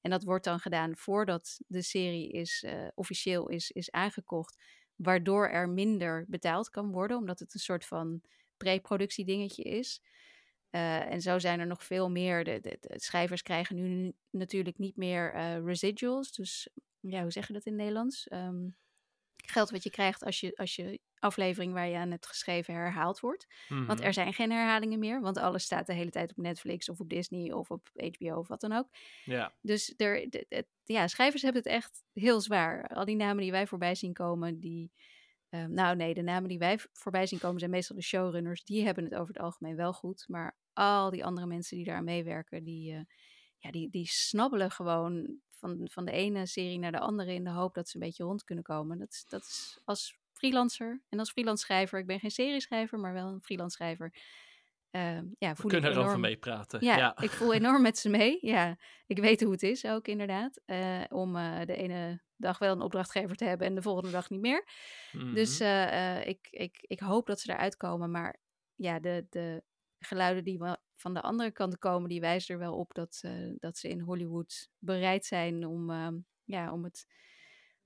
En dat wordt dan gedaan voordat de serie is, eh, officieel is, is aangekocht. Waardoor er minder betaald kan worden, omdat het een soort van pre-productie dingetje is. Eh, en zo zijn er nog veel meer. De, de, de schrijvers krijgen nu natuurlijk niet meer eh, residuals. Dus ja, hoe zeg je dat in het Nederlands? Ehm, geld wat je krijgt als je, als je aflevering waar je aan hebt geschreven herhaald wordt. Want Mhm. er zijn geen herhalingen meer, want alles staat de hele tijd op Netflix of op Disney of op HBO of wat dan ook. Ja. Dus er, de- het- ja, schrijvers hebben het echt heel zwaar. Al die namen die wij voorbij zien komen, die. eh, nou nee, de namen die wij voorbij zien komen zijn meestal de showrunners. Die hebben het over het algemeen wel goed. Maar al die andere mensen die daar meewerken, die, eh, ja, die, die snabbelen gewoon van, van de ene serie naar de andere in de hoop dat ze een beetje rond kunnen komen. Dat is, dat is als freelancer en als freelance schrijver. Ik ben geen serieschrijver, maar wel een freelance schrijver. eh, ja, We voel kunnen ik erover enorm, meepraten. ja, ja. ik voel (laughs) enorm met ze mee. Ja, ik weet hoe het is ook inderdaad. eh, om de ene dag wel een opdrachtgever te hebben en de volgende dag niet meer. Dus Mhm. ik, ik, ik hoop dat ze eruit komen. Maar ja, de, de geluiden die van de andere kant komen, die wijzen er wel op dat, eh, dat ze in Hollywood bereid zijn om, ehm, ja, om, het,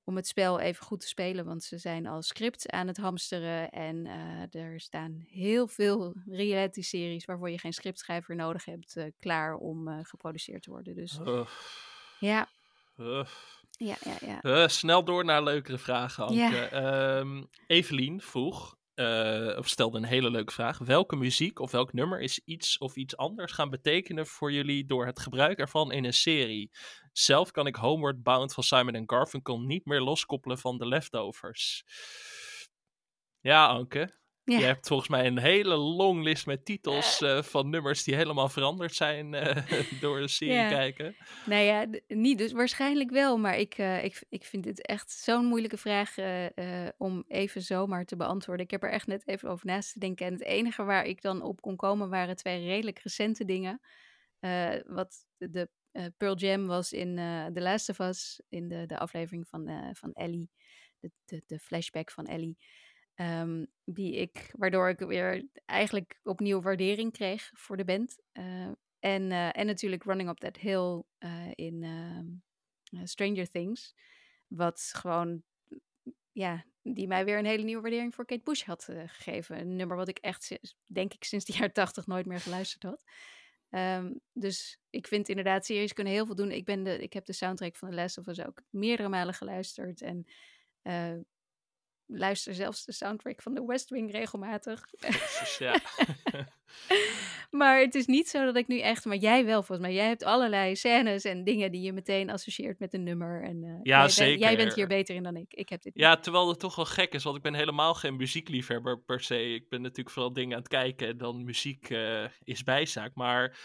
om het spel even goed te spelen. Want ze zijn al script aan het hamsteren. En eh, er staan heel veel reality-series waarvoor je geen scriptschrijver nodig hebt, eh, klaar om geproduceerd te worden. Dus ja, ja, ja, ja. Snel door naar leukere vragen, Anke. Ja. Ehm, Evelien vroeg, eh, of stelde een hele leuke vraag. Welke muziek of welk nummer is iets of iets anders gaan betekenen voor jullie door het gebruik ervan in een serie? Zelf kan ik Homeward Bound van Simon Garfunkel niet meer loskoppelen van de leftovers. Ja, Anke. Ja. Je hebt volgens mij een hele long list met titels eh, van nummers die helemaal veranderd zijn eh, (laughs) door een serie Ja. kijken. Nou ja, niet dus waarschijnlijk wel, maar ik, eh, ik, ik vind dit echt zo'n moeilijke vraag eh, eh, om even zomaar te beantwoorden. Ik heb er echt net even over naast te denken. En het enige waar ik dan op kon komen waren twee redelijk recente dingen. Eh, wat de, de eh, Pearl Jam was in eh The Last of Us, in de, de aflevering van, eh, van Ellie, de, de, de flashback van Ellie. Ehm, die ik, waardoor ik weer eigenlijk opnieuw waardering kreeg voor de band. Eh, en, eh, en natuurlijk Running Up That Hill eh, in ehm, eh, Stranger Things. Wat gewoon, ja, die mij weer een hele nieuwe waardering voor Kate Bush had gegeven. Een nummer wat ik echt, denk ik, sinds de jaren tachtig nooit meer geluisterd had. Ehm, dus ik vind inderdaad, series kunnen heel veel doen. Ik, ben de, ik heb de soundtrack van The Last of Us ook meerdere malen geluisterd. En luister zelfs de soundtrack van The West Wing regelmatig. Ja. (laughs) maar het is niet zo dat ik nu echt, maar jij wel volgens mij. Jij hebt allerlei scènes en dingen die je meteen associeert met een nummer. En, eh, Ja, jij, zeker. Bent, jij bent hier beter in dan ik. Ik heb dit niet. ja, terwijl het toch wel gek is, want ik ben helemaal geen muziekliefhebber per se. Ik ben natuurlijk vooral dingen aan het kijken en dan muziek eh, is bijzaak. Maar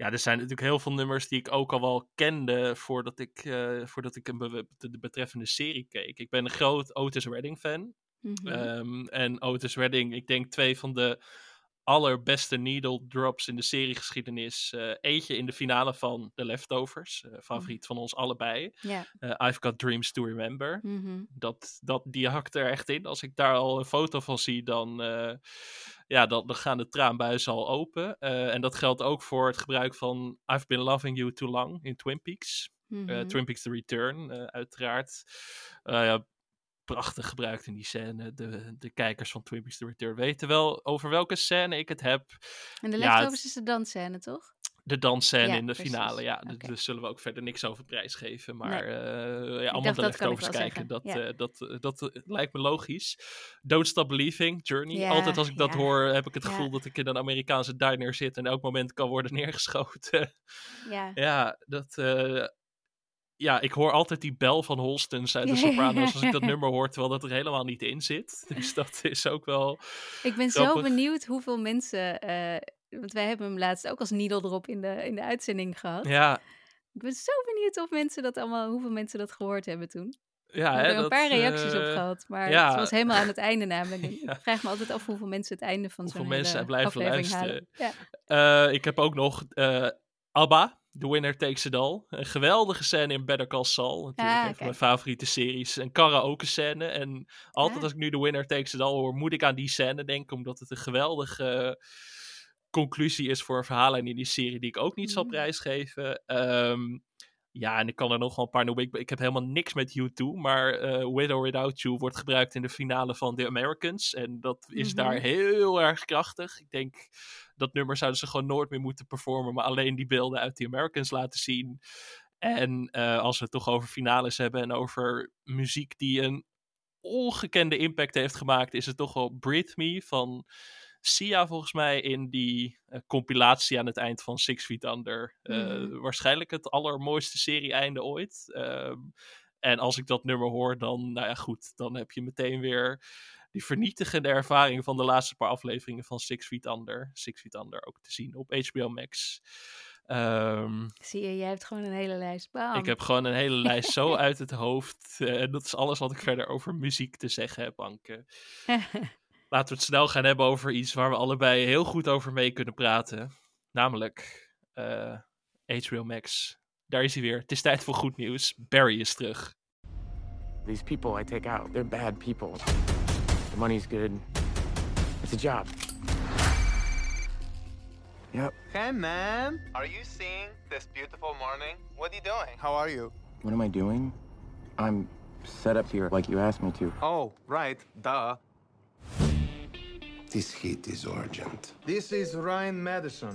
ja, er zijn natuurlijk heel veel nummers die ik ook al wel kende voordat ik, eh, voordat ik een be- de betreffende serie keek. Ik ben een groot Otis Redding fan. Mhm. Ehm, en Otis Redding, ik denk twee van de allerbeste needle drops in de seriegeschiedenis. Eh eentje in de finale van The Leftovers, eh, favoriet van ons allebei. Eh, I've Got Dreams to Remember. Mhm. Dat, dat, die hakt er echt in. Als ik daar al een foto van zie, dan, ja, dan, dan gaan de traanbuizen al open. En dat geldt ook voor het gebruik van I've Been Loving You Too Long in Twin Peaks. Mhm. Twin Peaks The Return, uiteraard. Ja, prachtig gebruikt in die scène. De, de kijkers van Twin Peaks The Return weten wel over welke scène ik het heb. En de leftovers is de dansscène, toch? De dansscène Ja, in de precies. finale, ja. Dus Oké. Daar zullen we ook verder niks over prijsgeven. Maar Nee. eh, ja, allemaal de leftovers kijken. Dat, ja. eh, dat, eh, dat lijkt me logisch. Don't Stop Believing, Journey. Altijd als ik dat hoor, heb ik het gevoel dat ik in een Amerikaanse diner zit en elk moment kan worden (laughs) neergeschoten. Ja. Ja, dat. Ja, ik hoor altijd die bel van Holstens uit de. Sopranos als ik dat (laughs) nummer hoor, terwijl dat er helemaal niet in zit. (laughs) Dus dat is ook wel. Ik ben zo benieuwd hoeveel mensen. eh, want wij hebben hem laatst ook als needle drop in de, in de uitzending gehad. Ja, Ik ben zo benieuwd of mensen dat allemaal, hoeveel mensen dat gehoord hebben toen. ja We hebben er een paar reacties op eh, gehad, maar ja. het was helemaal aan het einde namelijk. (laughs) Ik Ja. vraag me altijd af hoeveel mensen het einde van zo'n mensen blijven luisteren. Ja. Eh, ik heb ook nog ABBA, The Winner Takes It All. Een geweldige scène in Better Call Saul. Natuurlijk Ah, een van mijn favoriete series. Een karaoke scène. En altijd Ah. als ik nu The Winner Takes It All hoor, moet ik aan die scène denken. Omdat het een geweldige conclusie is voor een verhaallijn in die serie die ik ook niet zal Mm. prijsgeven. Ehm, ja, en ik kan er nog wel een paar noemen. Ik, ik heb helemaal niks met U2, maar eh With or Without You wordt gebruikt in de finale van The Americans. En dat is Mhm. daar heel erg krachtig. Ik denk dat nummer zouden ze gewoon nooit meer moeten performen, maar alleen die beelden uit The Americans laten zien. En eh, als we het toch over finales hebben en over muziek die een ongekende impact heeft gemaakt, is het toch wel Breathe Me van Sia volgens mij in die eh, compilatie aan het eind van Six Feet Under. Eh, Mhm. Waarschijnlijk het allermooiste serie-einde ooit. Ehm, en als ik dat nummer hoor, dan, nou ja, goed, dan heb je meteen weer die vernietigende ervaring van de laatste paar afleveringen van Six Feet Under. Six Feet Under ook te zien op HBO Max. Ehm, Zie je, jij hebt gewoon een hele lijst. Bam. ik heb gewoon een hele lijst zo (laughs) uit het hoofd. eh, En dat is alles wat ik verder over muziek te zeggen heb, Anke. (laughs) Laten we het snel gaan hebben over iets waar we allebei heel goed over mee kunnen praten. Namelijk eh HBO Max. Daar is hij weer. Het is tijd voor goed nieuws. Barry is terug. These people I take out, they're bad people. The money's good. It's a job. Yep. Hey, man. Are you seeing this beautiful morning? What are you doing? How are you? What am I doing? I'm set up here like you asked me to. Oh, right. Duh. This heat is urgent. This is Ryan Madison.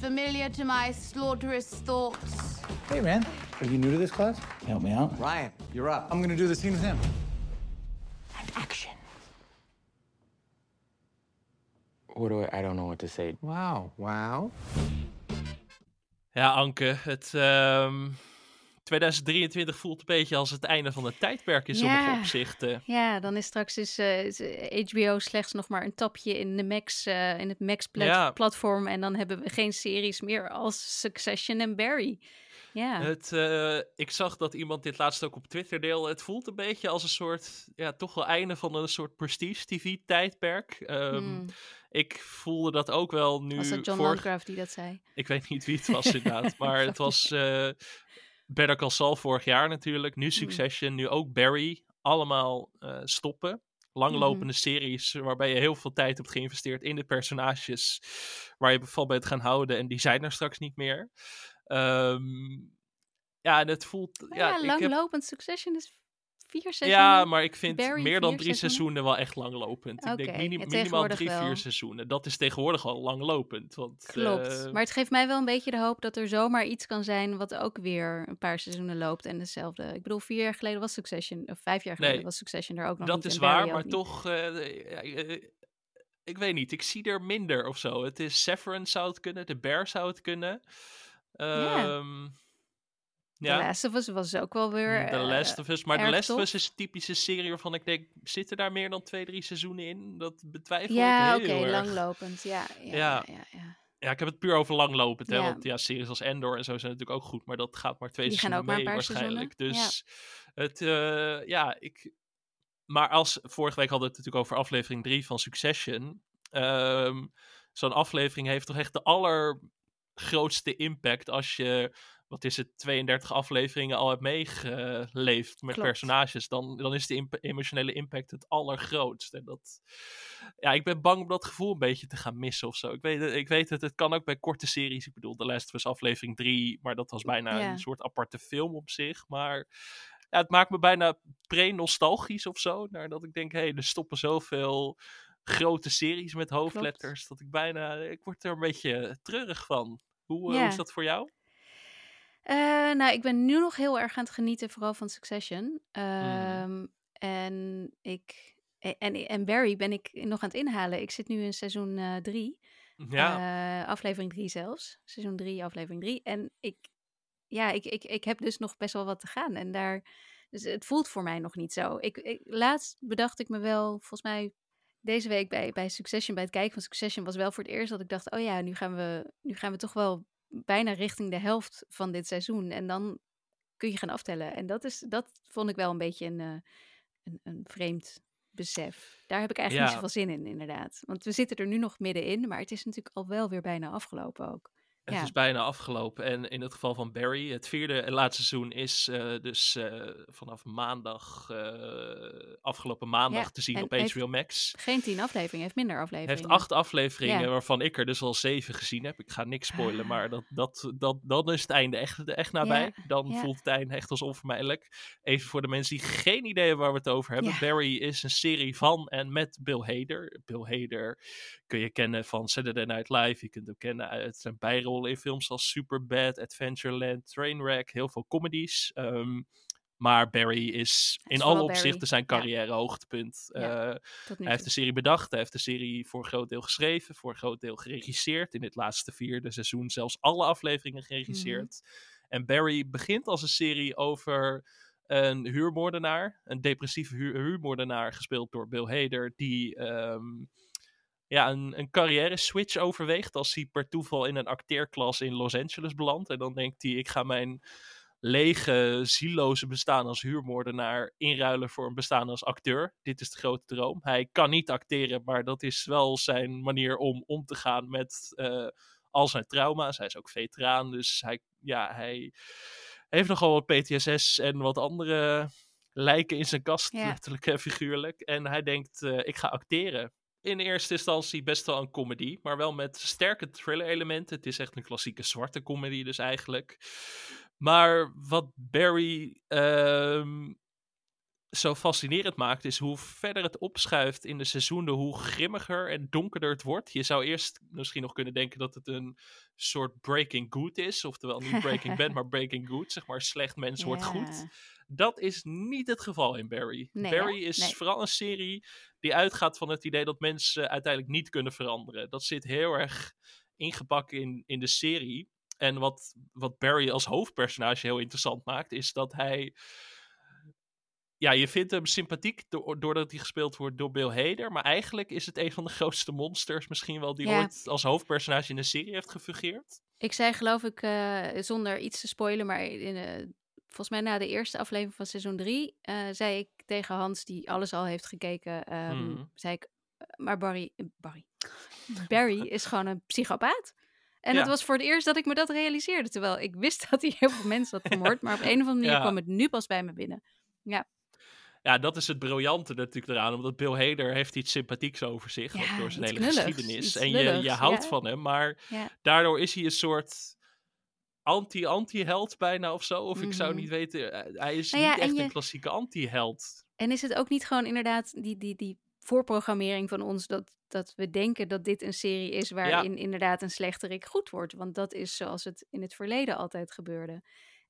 familiar to my slaughterous thoughts. Hey, man. Are you new to this class? Help me out. Ryan, you're up. I'm gonna do the scene with him. And action. What do I? I don't know what to say. Wow, wow. Ja, Anke, het ehm, 2023 voelt een beetje als het einde van het tijdperk in sommige Ja. opzichten. Ja, dan is straks is, eh, is, eh, HBO slechts nog maar een tapje in, de Max, eh, in het Ja. Max-platform. En dan hebben we geen series meer als Succession en Barry. Ja, Het, eh, ik zag dat iemand dit laatst ook op Twitter deelde. Het voelt een beetje als een soort, ja, toch wel einde van een soort prestige-tv-tijdperk. Ehm, Hmm. Ik voelde dat ook wel nu. was dat John vorig- Landgraf die dat zei? Ik weet niet wie het (laughs) was inderdaad, maar het was eh Better Call Saul vorig jaar natuurlijk. Nu Succession, nu ook Barry. Allemaal eh, stoppen. Langlopende Mhm. series waarbij je heel veel tijd hebt geïnvesteerd in de personages. Waar je van bent gaan houden en die zijn er straks niet meer. Ehm, ja, en het voelt... Maar ja, ja, ik heb- langlopend Succession is vier seizoenen? Ja, maar ik vind Barry, meer dan vier drie seizoenen? seizoenen wel echt langlopend. Ik denk minimaal drie, vier wel. seizoenen. Dat is tegenwoordig al langlopend. Want, Klopt. eh, maar het geeft mij wel een beetje de hoop dat er zomaar iets kan zijn wat ook weer een paar seizoenen loopt en dezelfde. Ik bedoel, vier jaar geleden was Succession, of vijf jaar geleden Nee, was Succession er ook nog dat niet. is en Barry waar, maar niet. toch... eh, eh, ik weet niet, ik zie er minder of zo. Het is Severance zou het kunnen, The Bear zou het kunnen. Ja. Ehm, The. Last of Us was ook wel weer... The eh, Last of Us. Maar The Last of. Us is een typische serie waarvan ik denk, zitten daar meer dan twee, drie seizoenen in? Dat betwijfel Ja, ik oké, heel erg. langlopend. Ja, ja, Ja. ja. ja, ja. Ik heb het puur over langlopend, hè. Ja. Want ja, series als Endor en zo zijn natuurlijk ook goed. Maar dat gaat maar twee Die gaan seizoenen ook maar een mee paar waarschijnlijk. seizoenen, Dus het, eh, ja, ik... Maar als, vorige week hadden we het natuurlijk over aflevering 3 van Succession. Ehm, Zo'n aflevering heeft toch echt de allergrootste impact als je, wat is het, 32 afleveringen al hebt meegeleefd met Klopt. personages. Dan, dan is de imp- emotionele impact het allergrootst. En dat, ja, ik ben bang om dat gevoel een beetje te gaan missen of zo. Ik weet, het- ik weet het, het kan ook bij korte series. Ik bedoel, The Last of Us aflevering 3, maar dat was bijna Ja. een soort aparte film op zich. Maar ja, het maakt me bijna pre-nostalgisch of zo. Nadat ik denk, hé, hey, er stoppen zoveel grote series met hoofdletters. Dat ik bijna, ik word er een beetje treurig van. Hoe, eh, hoe is dat voor jou? Eh, nou, ik ben nu nog heel erg aan het genieten, vooral van Succession. Hmm. Ehm, En ik... En, en Barry ben ik nog aan het inhalen. Ik zit nu in seizoen eh, drie. Ja, Eh, aflevering 3 zelfs. Seizoen 3, aflevering 3. En ik, ja, ik, ik, ik heb dus nog best wel wat te gaan. En daar, dus het voelt voor mij nog niet zo. Ik, ik, laatst bedacht ik me wel, volgens mij deze week bij, bij Succession, bij het kijken van Succession, was wel voor het eerst dat ik dacht, oh ja, nu gaan we, nu gaan we toch wel bijna richting de helft van dit seizoen. En dan kun je gaan aftellen. En dat, is, dat vond ik wel een beetje een, eh, een, een vreemd besef. Daar heb ik eigenlijk Ja. niet zoveel zin in, inderdaad. Want we zitten er nu nog middenin, maar het is natuurlijk al wel weer bijna afgelopen ook. Het ja. is bijna afgelopen. En in het geval van Barry, het vierde en laatste seizoen is eh, dus eh, vanaf maandag, eh, afgelopen maandag Ja, te zien en op HBO Max. Geen tien afleveringen, heeft minder afleveringen. heeft acht afleveringen, Ja. waarvan ik er dus al zeven gezien heb. Ik ga niks spoilen, maar dat, dat, dat, dan is het einde echt, echt nabij. Dan voelt het einde echt als onvermijdelijk. Even voor de mensen die geen idee hebben waar we het over hebben. Barry is een serie van en met Bill Hader. Bill Hader kun je kennen van Saturday Night Live. Je kunt hem kennen uit zijn bijrollen in films als Superbad, Adventureland, Trainwreck. Heel veel comedies. Ehm, maar Barry is in alle Barry, opzichten zijn carrière hoogtepunt. Ja. Eh, hij heeft de serie bedacht, hij heeft de serie voor een groot deel geschreven, voor een groot deel geregisseerd. In dit laatste vierde seizoen zelfs alle afleveringen geregisseerd. En Barry begint als een serie over een huurmoordenaar, een depressieve huur, huurmoordenaar, gespeeld door Bill Hader, die ehm, ja, een, een carrière switch overweegt als hij per toeval in een acteerklas in Los Angeles belandt. En dan denkt hij, ik ga mijn lege, zieloze bestaan als huurmoordenaar inruilen voor een bestaan als acteur. Dit is de grote droom. Hij kan niet acteren, maar dat is wel zijn manier om om te gaan met eh, al zijn trauma's. Hij is ook veteraan, dus hij, ja, hij heeft nogal wat PTSS en wat andere lijken in zijn kast, Ja. letterlijk en figuurlijk. En hij denkt, eh, ik ga acteren. In eerste instantie best wel een comedy, maar wel met sterke thriller-elementen. Het is echt een klassieke zwarte comedy dus eigenlijk. Maar wat Barry ehm, zo fascinerend maakt, is hoe verder het opschuift in de seizoenen, hoe grimmiger en donkerder het wordt. Je zou eerst misschien nog kunnen denken dat het een soort Breaking Good is. Oftewel niet (laughs) Breaking Bad, maar Breaking Good. Zeg maar slecht mens wordt goed. Dat is niet het geval in Barry. Nee, Barry hè? is Nee. vooral een serie die uitgaat van het idee dat mensen uiteindelijk niet kunnen veranderen. Dat zit heel erg ingepakt in, in de serie. En wat, wat Barry als hoofdpersonage heel interessant maakt, is dat hij. Ja, je vindt hem sympathiek do- doordat hij gespeeld wordt door Bill Hader. Maar eigenlijk is het een van de grootste monsters misschien wel die Ja. ooit als hoofdpersonage in een serie heeft gefungeerd. Ik zei geloof ik, eh, zonder iets te spoilen, maar in, eh, volgens mij na de eerste aflevering van seizoen 3, zei ik tegen Hans, die alles al heeft gekeken, ehm, Mhm. zei ik, eh, maar Barry, eh, Barry, Barry (laughs) is gewoon een psychopaat. En Ja. het was voor het eerst dat ik me dat realiseerde, terwijl ik wist (laughs) dat hij heel veel mensen had vermoord, maar op een of andere manier kwam het nu pas bij me binnen. Ja, dat is het briljante natuurlijk eraan. Omdat Bill Hader heeft iets sympathieks over zich. Ja, door zijn hele geschiedenis. En je, je houdt ja. van hem. Maar Ja, daardoor is hij een soort anti-anti-held bijna of zo. Of ik zou Mhm. niet weten, eh, hij is Nou ja, niet echt je- een klassieke anti-held. En is het ook niet gewoon inderdaad die, die, die voorprogrammering van ons dat, dat we denken dat dit een serie is waarin inderdaad een slechterik goed wordt? Want dat is zoals het in het verleden altijd gebeurde.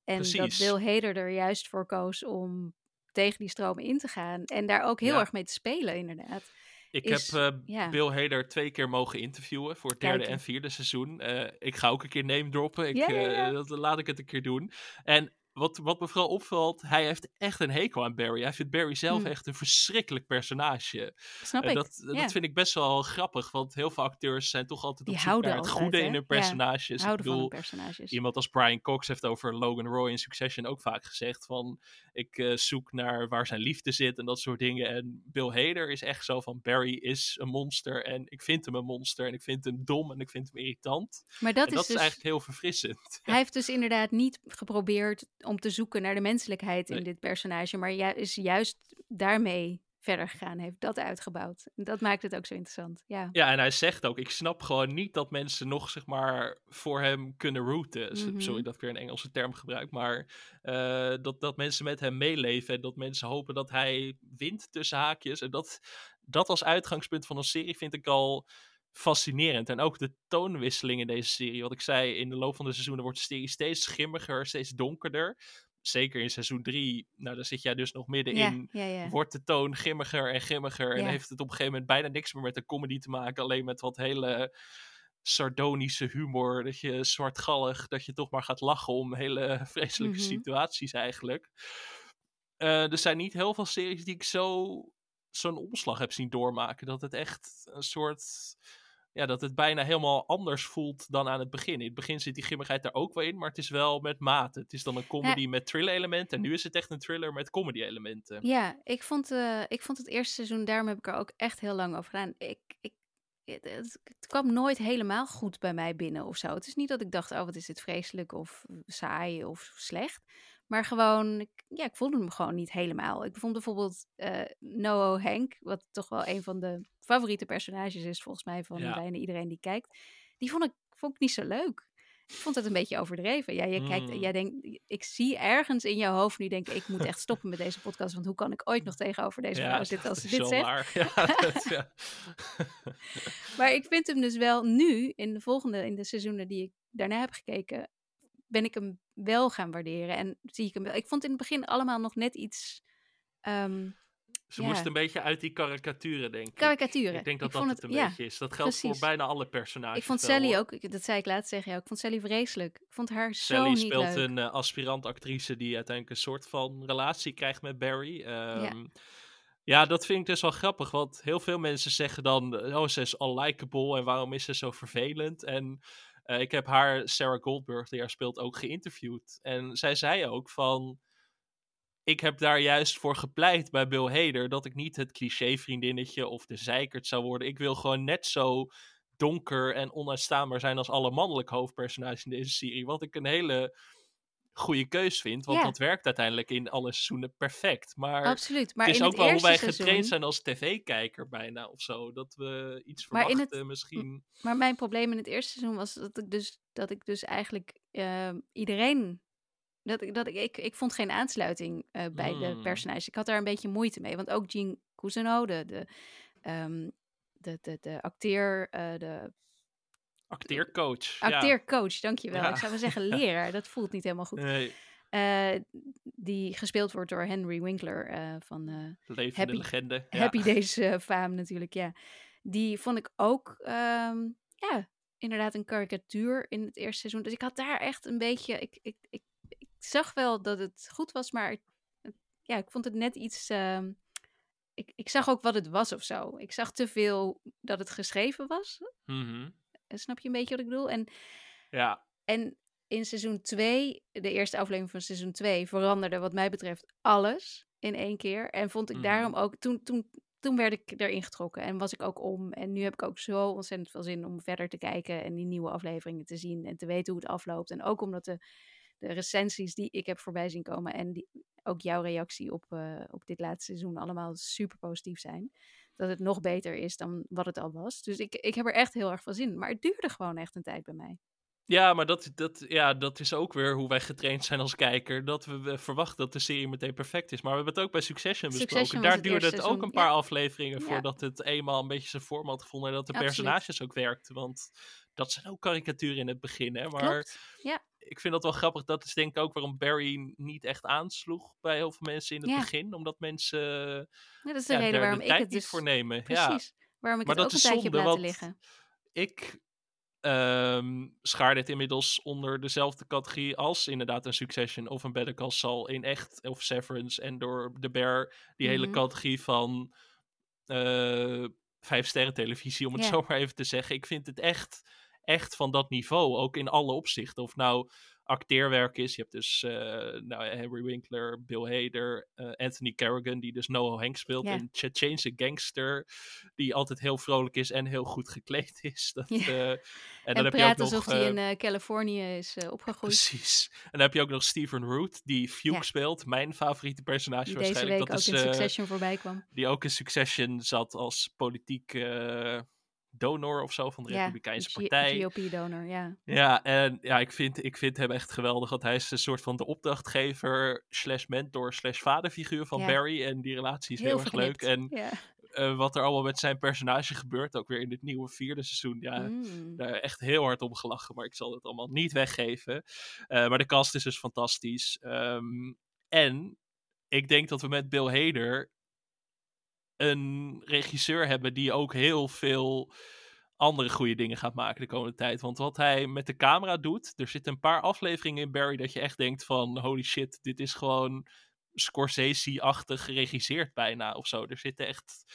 En dat. Bill Hader er juist voor koos om tegen die stromen in te gaan en daar ook heel Ja. erg mee te spelen inderdaad. Ik is- heb eh, ja. Bill Hader twee keer mogen interviewen voor het derde en vierde seizoen. Eh, ik ga ook een keer name droppen. Ik, Ja, ja, ja. eh, dat, laat ik het een keer doen. En wat, wat me vooral opvalt, hij heeft echt een hekel aan Barry. Hij vindt Barry zelf Hm. echt een verschrikkelijk personage. Snap En ik? dat, ja. dat vind ik best wel grappig, want heel veel acteurs zijn toch altijd Die op zoek naar het altijd, goede hè? in hun Ja, personages. Ik Houden van bedoel, personages. Iemand als Brian Cox heeft over Logan Roy in Succession ook vaak gezegd van ik eh, zoek naar waar zijn liefde zit en dat soort dingen. En Bill Hader is echt zo van Barry is een monster en ik vind hem een monster en ik vind hem dom en ik vind hem irritant. Maar dat en is dat dus... is eigenlijk heel verfrissend. Hij heeft dus inderdaad niet geprobeerd om te zoeken naar de menselijkheid in Nee. dit personage, maar ju- is juist daarmee verder gegaan, heeft dat uitgebouwd. En dat maakt het ook zo interessant. Ja. Ja, en hij zegt ook, ik snap gewoon niet dat mensen nog, zeg maar, voor hem kunnen rooten. S- Mhm. Sorry dat ik weer een Engelse term gebruik, maar eh, dat, dat mensen met hem meeleven en dat mensen hopen dat hij wint tussen haakjes. En dat, dat als uitgangspunt van een serie vind ik al fascinerend. En ook de toonwisseling in deze serie. Wat ik zei, in de loop van de seizoenen wordt de serie steeds schimmiger, steeds donkerder. Zeker in seizoen 3, nou daar zit jij dus nog middenin Ja, ja, ja. wordt de toon grimmiger en grimmiger. En heeft het op een gegeven moment bijna niks meer met de comedy te maken. Alleen met wat hele sardonische humor. Dat je zwartgallig, dat je toch maar gaat lachen om hele (laughs) vreselijke Mhm. situaties eigenlijk. Eh, er zijn niet heel veel series die ik zo zo'n omslag heb zien doormaken. Dat het echt een soort... Ja, dat het bijna helemaal anders voelt dan aan het begin. In het begin zit die grimmigheid daar ook wel in, maar het is wel met mate. Het is dan een comedy met thriller-elementen. En nu is het echt een thriller met comedy-elementen. Ja, ik vond, eh, ik vond het eerste seizoen, daarom heb ik er ook echt heel lang over gedaan. Ik, ik, het, het- het kwam nooit helemaal goed bij mij binnen of zo. Het is niet dat ik dacht, oh wat is dit vreselijk of saai of slecht. Maar gewoon, ik- ja, ik voelde hem gewoon niet helemaal. Ik vond bijvoorbeeld eh Noah Hank, wat toch wel een van de favoriete personages is volgens mij van Ja. bijna iedereen die kijkt. Die vond ik, vond ik niet zo leuk. Ik vond het een beetje overdreven. Ja, je kijkt, Mm. jij denkt, ik zie ergens in jouw hoofd nu denken, ik moet echt stoppen met deze podcast, want hoe kan ik ooit nog tegenover deze vrouw (laughs) zitten als ze dit zegt? Ja, (laughs) dat- ja. (laughs) Maar ik vind hem dus wel nu, in de volgende, in de seizoenen die ik daarna heb gekeken, ben ik hem wel gaan waarderen. En zie ik hem wel. Ik vond in het begin allemaal nog net iets ehm Ze Ja. moest een beetje uit die karikaturen, denk ik. karikaturen. Ik denk dat Ik dat het een ja, beetje is. Dat geldt precies. voor bijna alle personages. Ik vond wel, Sally ook, dat zei ik laatst tegen jou, ik vond Sally vreselijk. Ik vond haar zo Sally niet speelt leuk. een eh, aspirant-actrice die uiteindelijk een soort van relatie krijgt met Barry. Ehm, ja. dat vind ik dus wel grappig, want heel veel mensen zeggen dan, oh, ze is unlikable en waarom is ze zo vervelend? En eh, ik heb haar, Sarah Goldberg, die haar speelt, ook geïnterviewd. En zij zei ook van, ik heb daar juist voor gepleit bij Bill Hader, dat ik niet het cliché-vriendinnetje of de zeikert zou worden. Ik wil gewoon net zo donker en onuitstaanbaar zijn als alle mannelijke hoofdpersonages in deze serie. Wat ik een hele goede keus vind, want Ja. dat werkt uiteindelijk in alle seizoenen perfect. Maar Absoluut. Maar het is in ook wel hoe wij seizoen, getraind zijn als tv-kijker bijna of zo. Dat we iets Maar in het- verwachten misschien. Maar mijn probleem in het eerste seizoen was dat ik dus, dat ik dus eigenlijk ehm, iedereen. Dat ik, dat ik, ik, ik vond geen aansluiting eh, bij de Mm. personages. Ik had daar een beetje moeite mee. Want ook Jean Cousineau, de, de, ehm, de, de, de acteur, eh, de Acteercoach. ja. acteercoach, dankjewel. Ja. Ik zou wel (laughs) zeggen leraar, dat voelt niet helemaal goed. Nee, Eh, die gespeeld wordt door Henry Winkler eh, van eh, levende Happy- legende. Ja. Happy Days eh faam natuurlijk, ja. Die vond ik ook, ehm, ja, inderdaad een karikatuur in het eerste seizoen. Dus ik had daar echt een beetje, ik, ik, ik, ik zag wel dat het goed was, maar het- het- ja, ik vond het net iets, ehm, ik, ik zag ook wat het was of zo. Ik zag te veel dat het geschreven was. Mhm. Snap je een beetje wat ik bedoel? En ja. en in seizoen 2, de eerste aflevering van seizoen 2, veranderde wat mij betreft alles in één keer. En vond ik Mhm. daarom ook, toen, toen, toen werd ik erin getrokken en was ik ook om. En nu heb ik ook zo ontzettend veel zin om verder te kijken en die nieuwe afleveringen te zien en te weten hoe het afloopt. En ook omdat de, de recensies die ik heb voorbij zien komen en die, ook jouw reactie op, eh, op dit laatste seizoen allemaal super positief zijn. Dat het nog beter is dan wat het al was. Dus ik, ik heb er echt heel erg veel zin in. Maar het duurde gewoon echt een tijd bij mij. Ja, maar dat, dat, ja, dat is ook weer hoe wij getraind zijn als kijker. Dat we, verwachten dat de serie meteen perfect is. Maar we hebben het ook bij Succession besproken. Succession Daar het duurde het ook een paar ja. afleveringen Ja. voordat het eenmaal een beetje zijn vorm had gevonden. En dat de Absoluut. personages ook werkten. Want dat zijn ook karikaturen in het begin. Hè? Maar Klopt. Ja. Ik vind dat wel grappig. Dat is denk ik ook waarom Barry niet echt aansloeg bij heel veel mensen in het Ja. begin. Omdat mensen Ja, dat is de ja, reden waarom de ik het niet dus... voor nemen. Ja. Precies. Waarom ik Maar het dat ook een tijdje heb zonde, laten want liggen. ik ehm schaar dit inmiddels onder dezelfde categorie als inderdaad een Succession of een Better Call Saul in echt of Severance en door de Bear die hele Mhm. categorie van eh vijf sterren televisie om het Ja. zo maar even te zeggen. Ik vind het echt, echt van dat niveau, ook in alle opzichten. Of nou acteerwerk is. Je hebt dus eh, nou, Henry Winkler, Bill Hader, eh, Anthony Carrigan, die dus Noah Hank speelt. Ja. En Chance gangster, die altijd heel vrolijk is en heel goed (laughs) gekleed is. Dat, eh, en, En, dan heb je ook praat nog... alsof hij in Californië is opgegroeid. Precies. En dan heb je ook nog Stephen Root, die Fuke speelt. Mijn favoriete personage Die deze waarschijnlijk. week dat ook is, in Succession voorbij kwam. die ook in Succession zat als politiek donor of zo van de Ja, Republikeinse G- Partij. GOP-donor, ja. Ja, en ja, ik vind, ik vind hem echt geweldig. Want hij is een soort van de opdrachtgever slash mentor slash vaderfiguur van Ja. Barry. En die relatie is heel, erg leuk. En Ja. eh, wat er allemaal met zijn personage gebeurt, ook weer in dit nieuwe vierde seizoen. Ja, Mm. daar echt heel hard om gelachen, maar ik zal het allemaal niet weggeven. Eh, maar de cast is dus fantastisch. Ehm, en ik denk dat we met Bill Hader een regisseur hebben die ook heel veel andere goede dingen gaat maken de komende tijd. Want wat hij met de camera doet, er zitten een paar afleveringen in Barry dat je echt denkt van holy shit, dit is gewoon Scorsese-achtig geregisseerd bijna of zo. Er zitten echt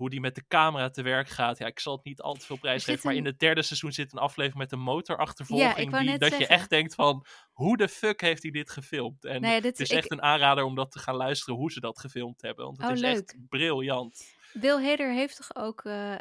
hoe die met de camera te werk gaat. Ja, ik zal het niet al te veel prijs geven, maar een- in het derde seizoen zit een aflevering met een motorachtervolging. Ja, die, dat je echt denkt van, hoe de fuck heeft hij dit gefilmd? En Nou dit, het is ik- echt een aanrader om dat te gaan luisteren hoe ze dat gefilmd hebben. Want het Oh, is leuk. echt briljant. Bill Hader heeft toch ook eh,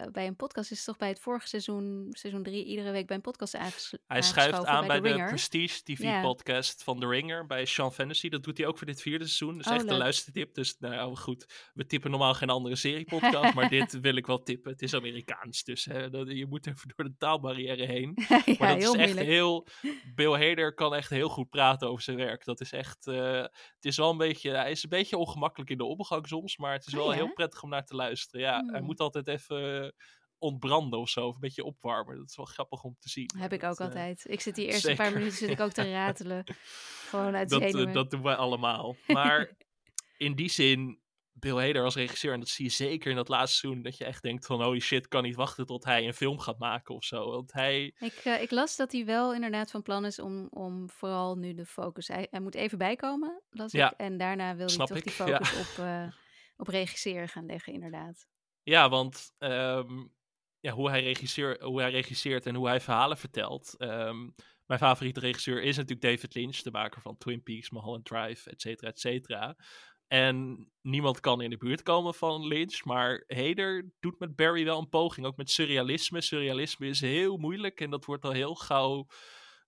eh, bij een podcast, is toch bij het vorige seizoen, seizoen 3, iedere week bij een podcast aanges Hij schuift aan bij, de. Prestige. TV-podcast van The Ringer bij Sean Fantasy. Dat doet hij ook voor dit vierde seizoen. Dat is Oh, echt een luistertip. Dus nou goed. We tippen normaal geen andere seriepodcast, (laughs) maar dit wil ik wel tippen. Het is Amerikaans, dus hè, dat, je moet even door de taalbarrière heen. (laughs) ja, Maar dat is echt moeilijk. heel... Bill Hader kan echt heel goed praten over zijn werk. Dat is echt... eh, het is wel een beetje... Hij is een beetje ongemakkelijk in de omgang soms, maar het is Oh wel ja? heel prettig om naar te luisteren. Ja, hij Hmm. moet altijd even ontbranden of zo. Of een beetje opwarmen. Dat is wel grappig om te zien. Heb ik ook eh, altijd. Ik zit hier eerst een paar minuten zit ik ook te (laughs) ratelen. Gewoon uit dat, eh, dat doen wij allemaal. Maar (laughs) in die zin, Bill Hader als regisseur, en dat zie je zeker in dat laatste seizoen, dat je echt denkt van, holy shit, kan niet wachten tot hij een film gaat maken of zo. Want hij, Ik, eh, ik las dat hij wel inderdaad van plan is om, om vooral nu de focus... Hij, hij moet even bijkomen, las Ja, ik. En daarna wil hij toch die ja. focus op, eh, (laughs) op regisseren gaan leggen, inderdaad. ja, want ehm, ja, hoe, hij regisseur, hoe hij regisseert en hoe hij verhalen vertelt. ehm, mijn favoriete regisseur is natuurlijk David Lynch, de maker van Twin Peaks, Mulholland Drive, et cetera, et cetera. En niemand kan in de buurt komen van Lynch, maar Hader doet met Barry wel een poging, ook met surrealisme. Surrealisme is heel moeilijk en dat wordt al heel gauw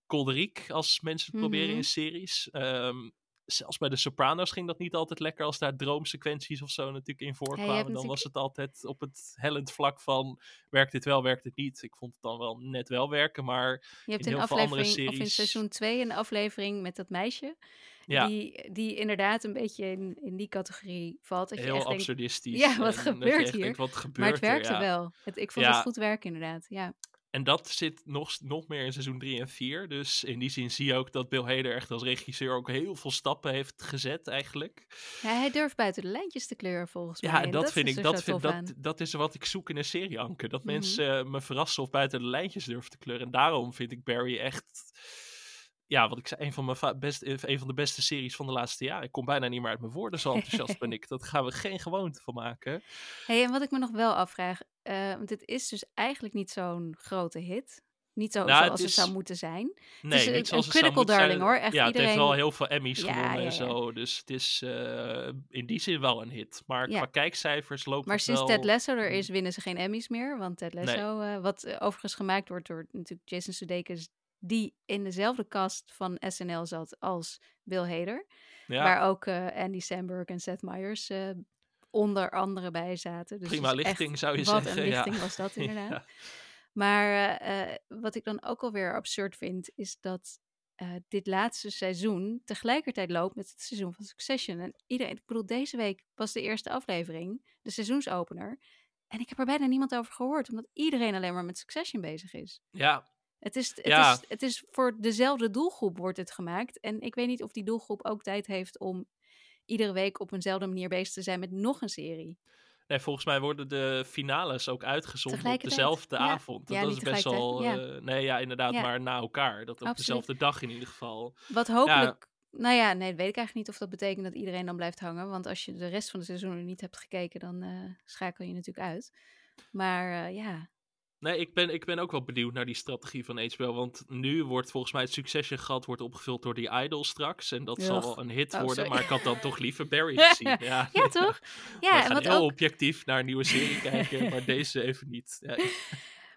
kolderiek als mensen het proberen Mhm. in series. Ehm, zelfs bij de Sopranos ging dat niet altijd lekker als daar droomsequenties of zo natuurlijk in voorkwamen. dan natuurlijk- was het altijd op het hellend vlak van werkt dit wel, werkt het niet. Ik vond het dan wel net wel werken, maar Je hebt in heel veel andere aflevering, of in seizoen 2 een aflevering met dat meisje. ja, Die, die inderdaad een beetje in, in die categorie valt. Dat je heel echt denkt, absurdistisch. ja, wat gebeurt hier? denkt, wat gebeurt maar het er? werkte Ja. wel. Het, ik vond het goed werken inderdaad. Ja. En dat zit nog, nog meer in seizoen 3 en 4. Dus in die zin zie je ook dat Bill Hader echt als regisseur ook heel veel stappen heeft gezet eigenlijk. ja, hij durft buiten de lijntjes te kleuren volgens mij. Ja, en En dat, vind ik, dat, vind, dat, dat is wat ik zoek in een serie, Anke. Dat Mhm. mensen eh, me verrassen of buiten de lijntjes durven te kleuren. En daarom vind ik Barry echt, ja, wat ik zei, een van, mijn best, eh, een van de beste series van de laatste jaren. Ik kom bijna niet meer uit mijn woorden, zo enthousiast (laughs) ben ik. Dat gaan we geen gewoonte van maken. Hey, en wat ik me nog wel afvraag, eh, want dit is dus eigenlijk niet zo'n grote hit. Niet zo Nou, het zoals het, is- zou moeten zijn. Nee, niet zoals een het critical zijn. darling, hoor. Echt ja, het heeft wel heel veel Emmys Ja, gewonnen ja, en zo. Dus het is eh, in die zin wel een hit. Maar qua kijkcijfers loopt Maar het sinds wel... Ted Lasso er is, winnen ze geen Emmys meer. Want Ted Nee. Lasso, eh, wat overigens gemaakt wordt door natuurlijk Jason Sudeikis, die in dezelfde cast van SNL zat als Bill Hader. ja, Waar ook Andy Samberg en Seth Meyers onder andere bij zaten. Dus prima echt- lichting zou je wat zeggen. een lichting ja. was dat (laughs) inderdaad. Ja. Maar eh, eh, wat ik dan ook alweer absurd vind, is dat eh, dit laatste seizoen tegelijkertijd loopt met het seizoen van Succession. En iedereen, ik bedoel, deze week was de eerste aflevering, de seizoensopener. En ik heb er bijna niemand over gehoord, omdat iedereen alleen maar met Succession bezig is. Ja, Het is, het, Ja. is, het is voor dezelfde doelgroep wordt het gemaakt. En ik weet niet of die doelgroep ook tijd heeft om iedere week op eenzelfde manier bezig te zijn met nog een serie. nee, volgens mij worden de finales ook uitgezonden op dezelfde ja. avond. Ja, dat is best wel... eh, nee, ja, inderdaad, maar na elkaar. Dat op Absoluut. dezelfde dag in ieder geval. Wat hopelijk. Nou ja, nee, dat weet ik eigenlijk niet of dat betekent dat iedereen dan blijft hangen. Want als je de rest van de seizoenen niet hebt gekeken, dan eh, schakel je natuurlijk uit. Maar eh, ja, Nee, ik ben, ik ben ook wel benieuwd naar die strategie van HBO. Want nu wordt volgens mij het Succession-gat wordt opgevuld door die Idol straks. En dat zal wel een hit Oh, worden. sorry. Maar ik had dan toch liever (laughs) Barry gezien. Ja, ja toch? (laughs) We Ja, en gaan wat heel ook, objectief naar een nieuwe serie kijken. Maar (laughs) deze even niet. Ja,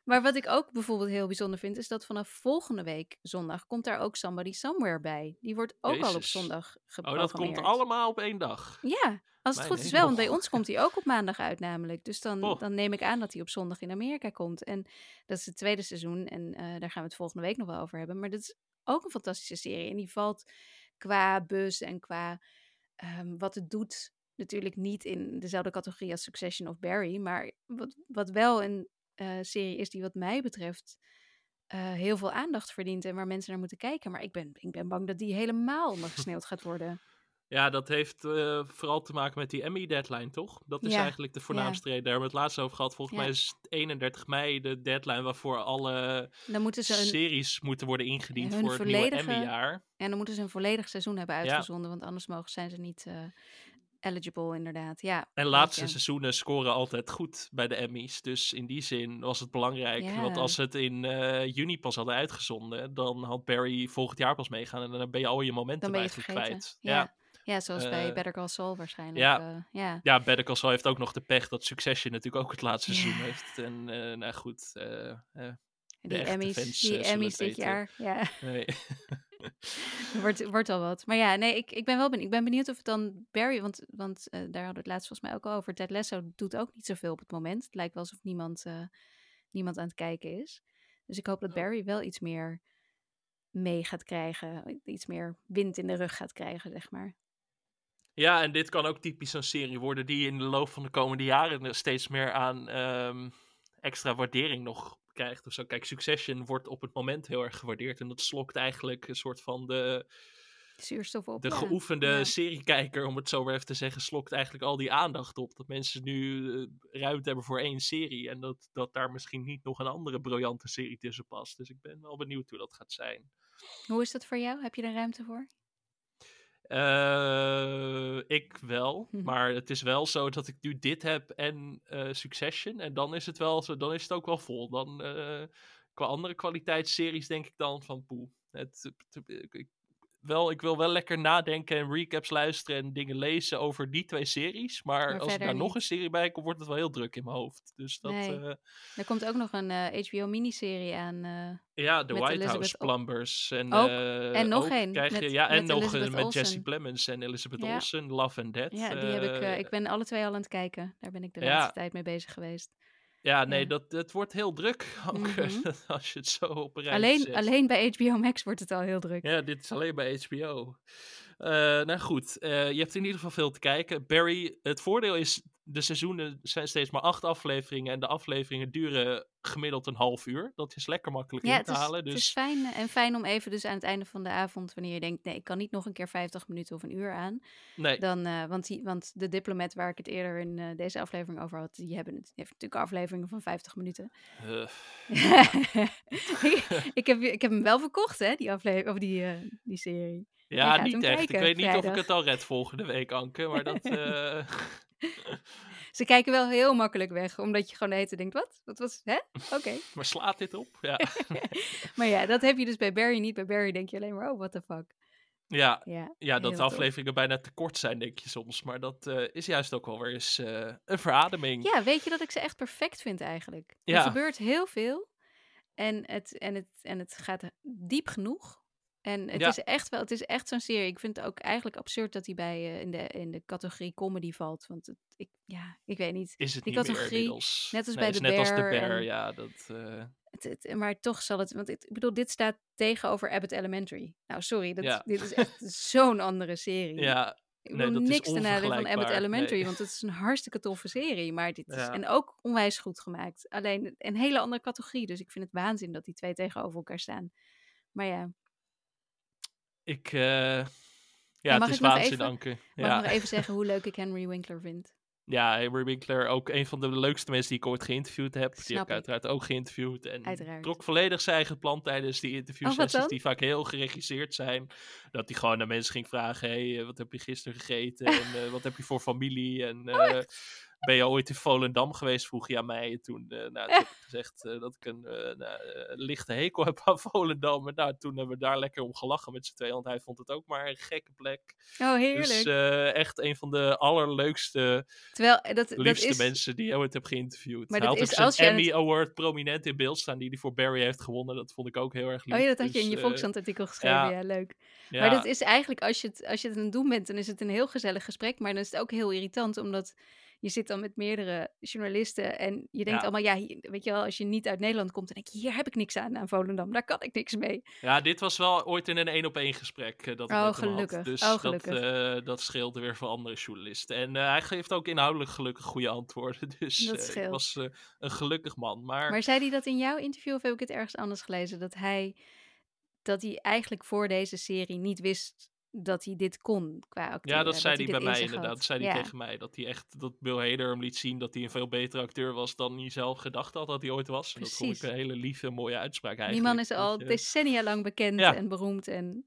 maar wat ik ook bijvoorbeeld heel bijzonder vind, is dat vanaf volgende week zondag komt daar ook Somebody Somewhere bij. Die wordt ook al op zondag Oh, geprogrammeerd. dat komt allemaal op één dag. Ja, als het Mijn goed is wel, want bij ons komt hij ook op maandag uit namelijk. Dus dan, Oh. dan neem ik aan dat hij op zondag in Amerika komt. En dat is het tweede seizoen en eh, daar gaan we het volgende week nog wel over hebben. Maar dat is ook een fantastische serie en die valt qua bus en qua ehm, wat het doet natuurlijk niet in dezelfde categorie als Succession of Barry. Maar wat, wat wel een eh, serie is die wat mij betreft eh, heel veel aandacht verdient en waar mensen naar moeten kijken. Maar ik ben, ik ben bang dat die helemaal ondergesneeuwd gaat worden. Ja, dat heeft eh, vooral te maken met die Emmy-deadline, toch? Dat is Ja, eigenlijk de voornaamste reden. Daar hebben we het laatst over gehad. Volgens Ja. mij is het 31 mei de deadline waarvoor alle Dan moeten ze een, series moeten worden ingediend voor het nieuwe Emmy-jaar. En dan moeten ze een volledig seizoen hebben uitgezonden, want anders mogen, zijn ze niet eligible, inderdaad. Ja, En laatste ja. seizoenen scoren altijd goed bij de Emmys. Dus in die zin was het belangrijk. Ja. Want als ze het in eh, juni pas hadden uitgezonden, dan had Barry volgend jaar pas meegaan. En dan ben je al je momentum Dan ben je eigenlijk vergeten. kwijt. Ja. Ja. ja, zoals bij Eh, Better Call Saul waarschijnlijk. ja. Ja, ja. Better Call Saul heeft ook nog de pech dat Succession natuurlijk ook het laatste seizoen heeft. En eh, nou goed, die Emmys, fans, die eh, Emmys dit weten. jaar. Ja, nee. (laughs) wordt, wordt al wat. Maar ja, nee, ik, ik ben wel benieuwd. Ik ben benieuwd of het dan Barry, want, want eh, daar hadden we het laatst volgens mij ook al over. Ted Lasso doet ook niet zoveel op het moment. Het lijkt wel alsof niemand, eh, niemand aan het kijken is. Dus ik hoop dat Oh. Barry wel iets meer mee gaat krijgen. Iets meer wind in de rug gaat krijgen, zeg maar. Ja, en dit kan ook typisch zo'n serie worden die in de loop van de komende jaren steeds meer aan ehm, extra waardering nog krijgt. Of zo. Kijk, Succession wordt op het moment heel erg gewaardeerd. En dat slokt eigenlijk een soort van de, Zuurstof op. de ja. geoefende Ja. seriekijker, om het zo maar even te zeggen, slokt eigenlijk al die aandacht op. Dat mensen nu eh, ruimte hebben voor één serie. En dat, dat daar misschien niet nog een andere briljante serie tussen past. Dus ik ben wel benieuwd hoe dat gaat zijn. Hoe is dat voor jou? Heb je daar ruimte voor? Eh, ik wel, Mhm. maar het is wel zo dat ik nu dit heb en eh, Succession. En dan is het wel zo, dan is het ook wel vol. Dan eh, qua andere kwaliteitsseries denk ik dan van poeh. Het, ik- wel, ik wil wel lekker nadenken en recaps luisteren en dingen lezen over die twee series. Maar, Maar als er verder daar nog een serie bij komt, wordt het wel heel druk in mijn hoofd. Dus dat, Nee. eh, Er komt ook nog een eh, HBO-miniserie aan. eh, ja, Met White Elizabeth House Plumbers. En, Ook. eh, En nog één, je- met- ja, en nog eh, Elizabeth met Jesse. Plemons en Elizabeth Ja. Olsen, Love and Death. ja, die heb ik. eh, eh, ik ben alle twee al aan het kijken. Daar ben ik de Ja. laatste tijd mee bezig geweest. Ja, nee, Ja. dat, het wordt heel druk, (laughs) Mhm. (laughs) als je het zo op een Alleen, zet. alleen bij HBO Max wordt het al heel druk. Ja, dit is alleen bij HBO. Eh, nou goed, eh, je hebt in ieder geval veel te kijken. Barry, het voordeel is, de seizoenen zijn steeds maar acht afleveringen en de afleveringen duren gemiddeld een half uur. Dat is lekker makkelijk Ja, in het te is, halen. het Dus is fijn eh, en fijn om even dus aan het einde van de avond, wanneer je denkt, nee, ik kan niet nog een keer 50 minuten of een uur aan. nee, Dan, eh, want, die, want de diplomat waar ik het eerder in eh, deze aflevering over had, die hebben het, die heeft natuurlijk afleveringen van 50 minuten. ik, (laughs) ik, heb, ik heb hem wel verkocht, hè, die aflevering, of die, die serie. ja, niet echt. kijken ik weet niet of ik het al red volgende week, Anke, maar dat... (laughs) (laughs) Ze kijken wel heel makkelijk weg, omdat je gewoon de hele tijd denkt, wat? Wat was, hè? (laughs) Oké. maar slaat dit op? Ja, (laughs) Maar ja, dat heb je dus bij Barry niet. Bij Barry denk je alleen maar, oh, what the fuck. ja, Ja, ja dat de tof. afleveringen bijna te kort zijn, denk je soms. Maar dat eh, is juist ook wel weer eens eh, een verademing. Ja, weet je dat ik ze echt perfect vind eigenlijk? Ja. Er gebeurt heel veel. En het, en het, en het gaat diep genoeg. En het Ja. is echt wel, het is echt zo'n serie. Ik vind het ook eigenlijk absurd dat hij bij eh, in, de, in de categorie comedy valt. Want het, ik, ja, ik weet niet. Is het Die niet categorie, net als Nee, bij The net als de Bear en- ja. Dat, eh, het, het- maar toch zal het, want ik bedoel, dit staat tegenover Abbott Elementary. Nou, sorry, dat, Ja. dit is echt zo'n andere serie. Ja, ik nee, is niks ten nadele van Abbott Elementary, nee. want het is een hartstikke toffe serie, maar dit is, en ook onwijs goed gemaakt. Alleen een hele andere categorie, dus ik vind het waanzin dat die twee tegenover elkaar staan. Maar ja, ik... eh, ja, mag het is ik waanzin, Anke. mag Ja. ik nog even zeggen hoe leuk ik Henry Winkler vind. Ja, Henry Winkler, ook een van de leukste mensen die ik ooit geïnterviewd heb. Die heb ik ik. uiteraard ook geïnterviewd. En Uiteraard. trok volledig zijn eigen plan tijdens die Oh, interviewsessies, dan? die vaak heel geregisseerd zijn. Dat hij gewoon naar mensen ging vragen, hey, eh, wat heb je gisteren gegeten? (laughs) en eh, wat heb je voor familie? En eh, ben je ooit in Volendam geweest? Vroeg hij aan mij. En toen, eh, nou, toen heb ik (laughs) gezegd eh, dat ik een eh, nou, lichte hekel heb aan Volendam. En nou, toen hebben we daar lekker om gelachen met z'n tweeën, want hij vond het ook maar een gekke plek. Oh, heerlijk. Dus echt een van de allerleukste Terwijl, dat, dat liefste is... mensen die ik ooit heb geïnterviewd. Maar hij dat had is als je aan Emmy het- Award prominent in beeld staan die hij voor Barry heeft gewonnen. Dat vond ik ook heel erg lief. Oh ja, dat had je Dus, in je Volkskrant-artikel geschreven. ja. Ja, leuk. ja, Maar dat is eigenlijk, als je, het, als je het aan het doen bent, dan is het een heel gezellig gesprek. Maar dan is het ook heel irritant, omdat je zit dan met meerdere journalisten. En je denkt Ja. allemaal, ja, hier- weet je wel, als je niet uit Nederland komt, dan denk je, hier heb ik niks aan, aan Volendam. Daar kan ik niks mee. ja, dit was wel ooit in een één op één gesprek eh, dat ik Oh, had. gelukkig. Dus Oh, dat, eh, dat scheelde weer voor andere journalisten. En eh, hij geeft ook inhoudelijk gelukkig goede antwoorden. (laughs) Dus Dat ik was een gelukkig man. Maar, Maar zei hij dat in jouw interview of heb ik het ergens anders gelezen? Dat hij, dat hij eigenlijk voor deze serie niet wist dat hij dit kon qua ja, dat zei hij bij mij inderdaad. had. Dat zei hij Ja. tegen mij. Dat hij echt, dat Bill Hader hem liet zien dat hij een veel betere acteur was dan hij zelf gedacht had dat hij ooit was. En dat vond ik Precies. een hele lieve, mooie uitspraak Die eigenlijk. man is al je- decennia lang bekend Ja. en beroemd en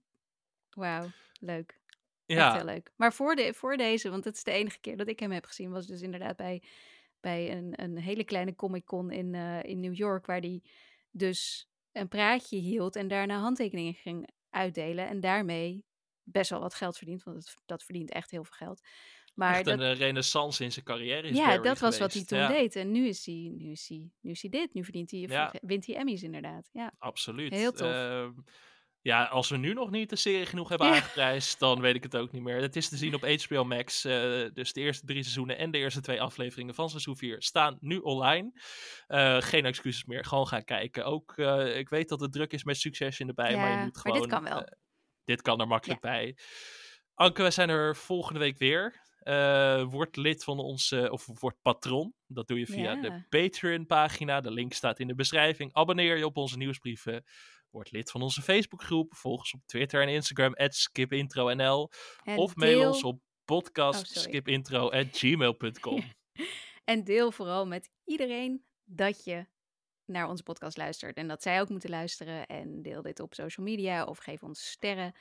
wauw, leuk. ja, Echt heel leuk. Maar voor, de, voor deze, want het is de enige keer dat ik hem heb gezien, was dus inderdaad bij, bij een, een hele kleine Comic-Con in, eh, in New York, waar hij dus een praatje hield en daarna handtekeningen ging uitdelen en daarmee best wel wat geld verdient, want het, dat verdient echt heel veel geld. Maar echt een eh, renaissance in zijn carrière is ja, Barry dat was wat hij toen Ja, deed. En nu is hij, nu is hij, nu is hij dit. Nu verdient hij, Ja. wint hij Emmys inderdaad. Ja. Absoluut. Heel tof. Ehm, ja, als we nu nog niet de serie genoeg hebben Ja. aangeprijsd, dan weet ik het ook niet meer. Het is te zien op (laughs) HBO Max. eh, dus de eerste drie seizoenen en de eerste twee afleveringen van seizoen 4 staan nu online. Eh, geen excuses meer, gewoon gaan kijken. Ook, eh, ik weet dat het druk is met Succession erbij, maar je moet maar gewoon... dit kan wel. Dit kan er makkelijk bij. Anke, wij zijn er volgende week weer. Eh, word lid van ons, eh, of word patron. Dat doe je via Ja. de Patreon-pagina. De link staat in de beschrijving. Abonneer je op onze nieuwsbrieven. Word lid van onze Facebookgroep. Volg ons op Twitter en Instagram, skipintronl. En Of mail ons op Oh, podcastskipintro.gmail.com. (laughs) En deel vooral met iedereen dat je naar onze podcast luistert. En dat zij ook moeten luisteren. En deel dit op social media of geef ons sterren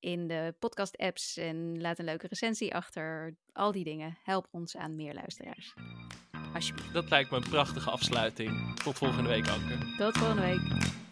in de podcast-apps. En laat een leuke recensie achter. Al die dingen. Help ons aan meer luisteraars. Alsjeblieft. Dat lijkt me een prachtige afsluiting. Tot volgende week, Anke. Tot volgende week.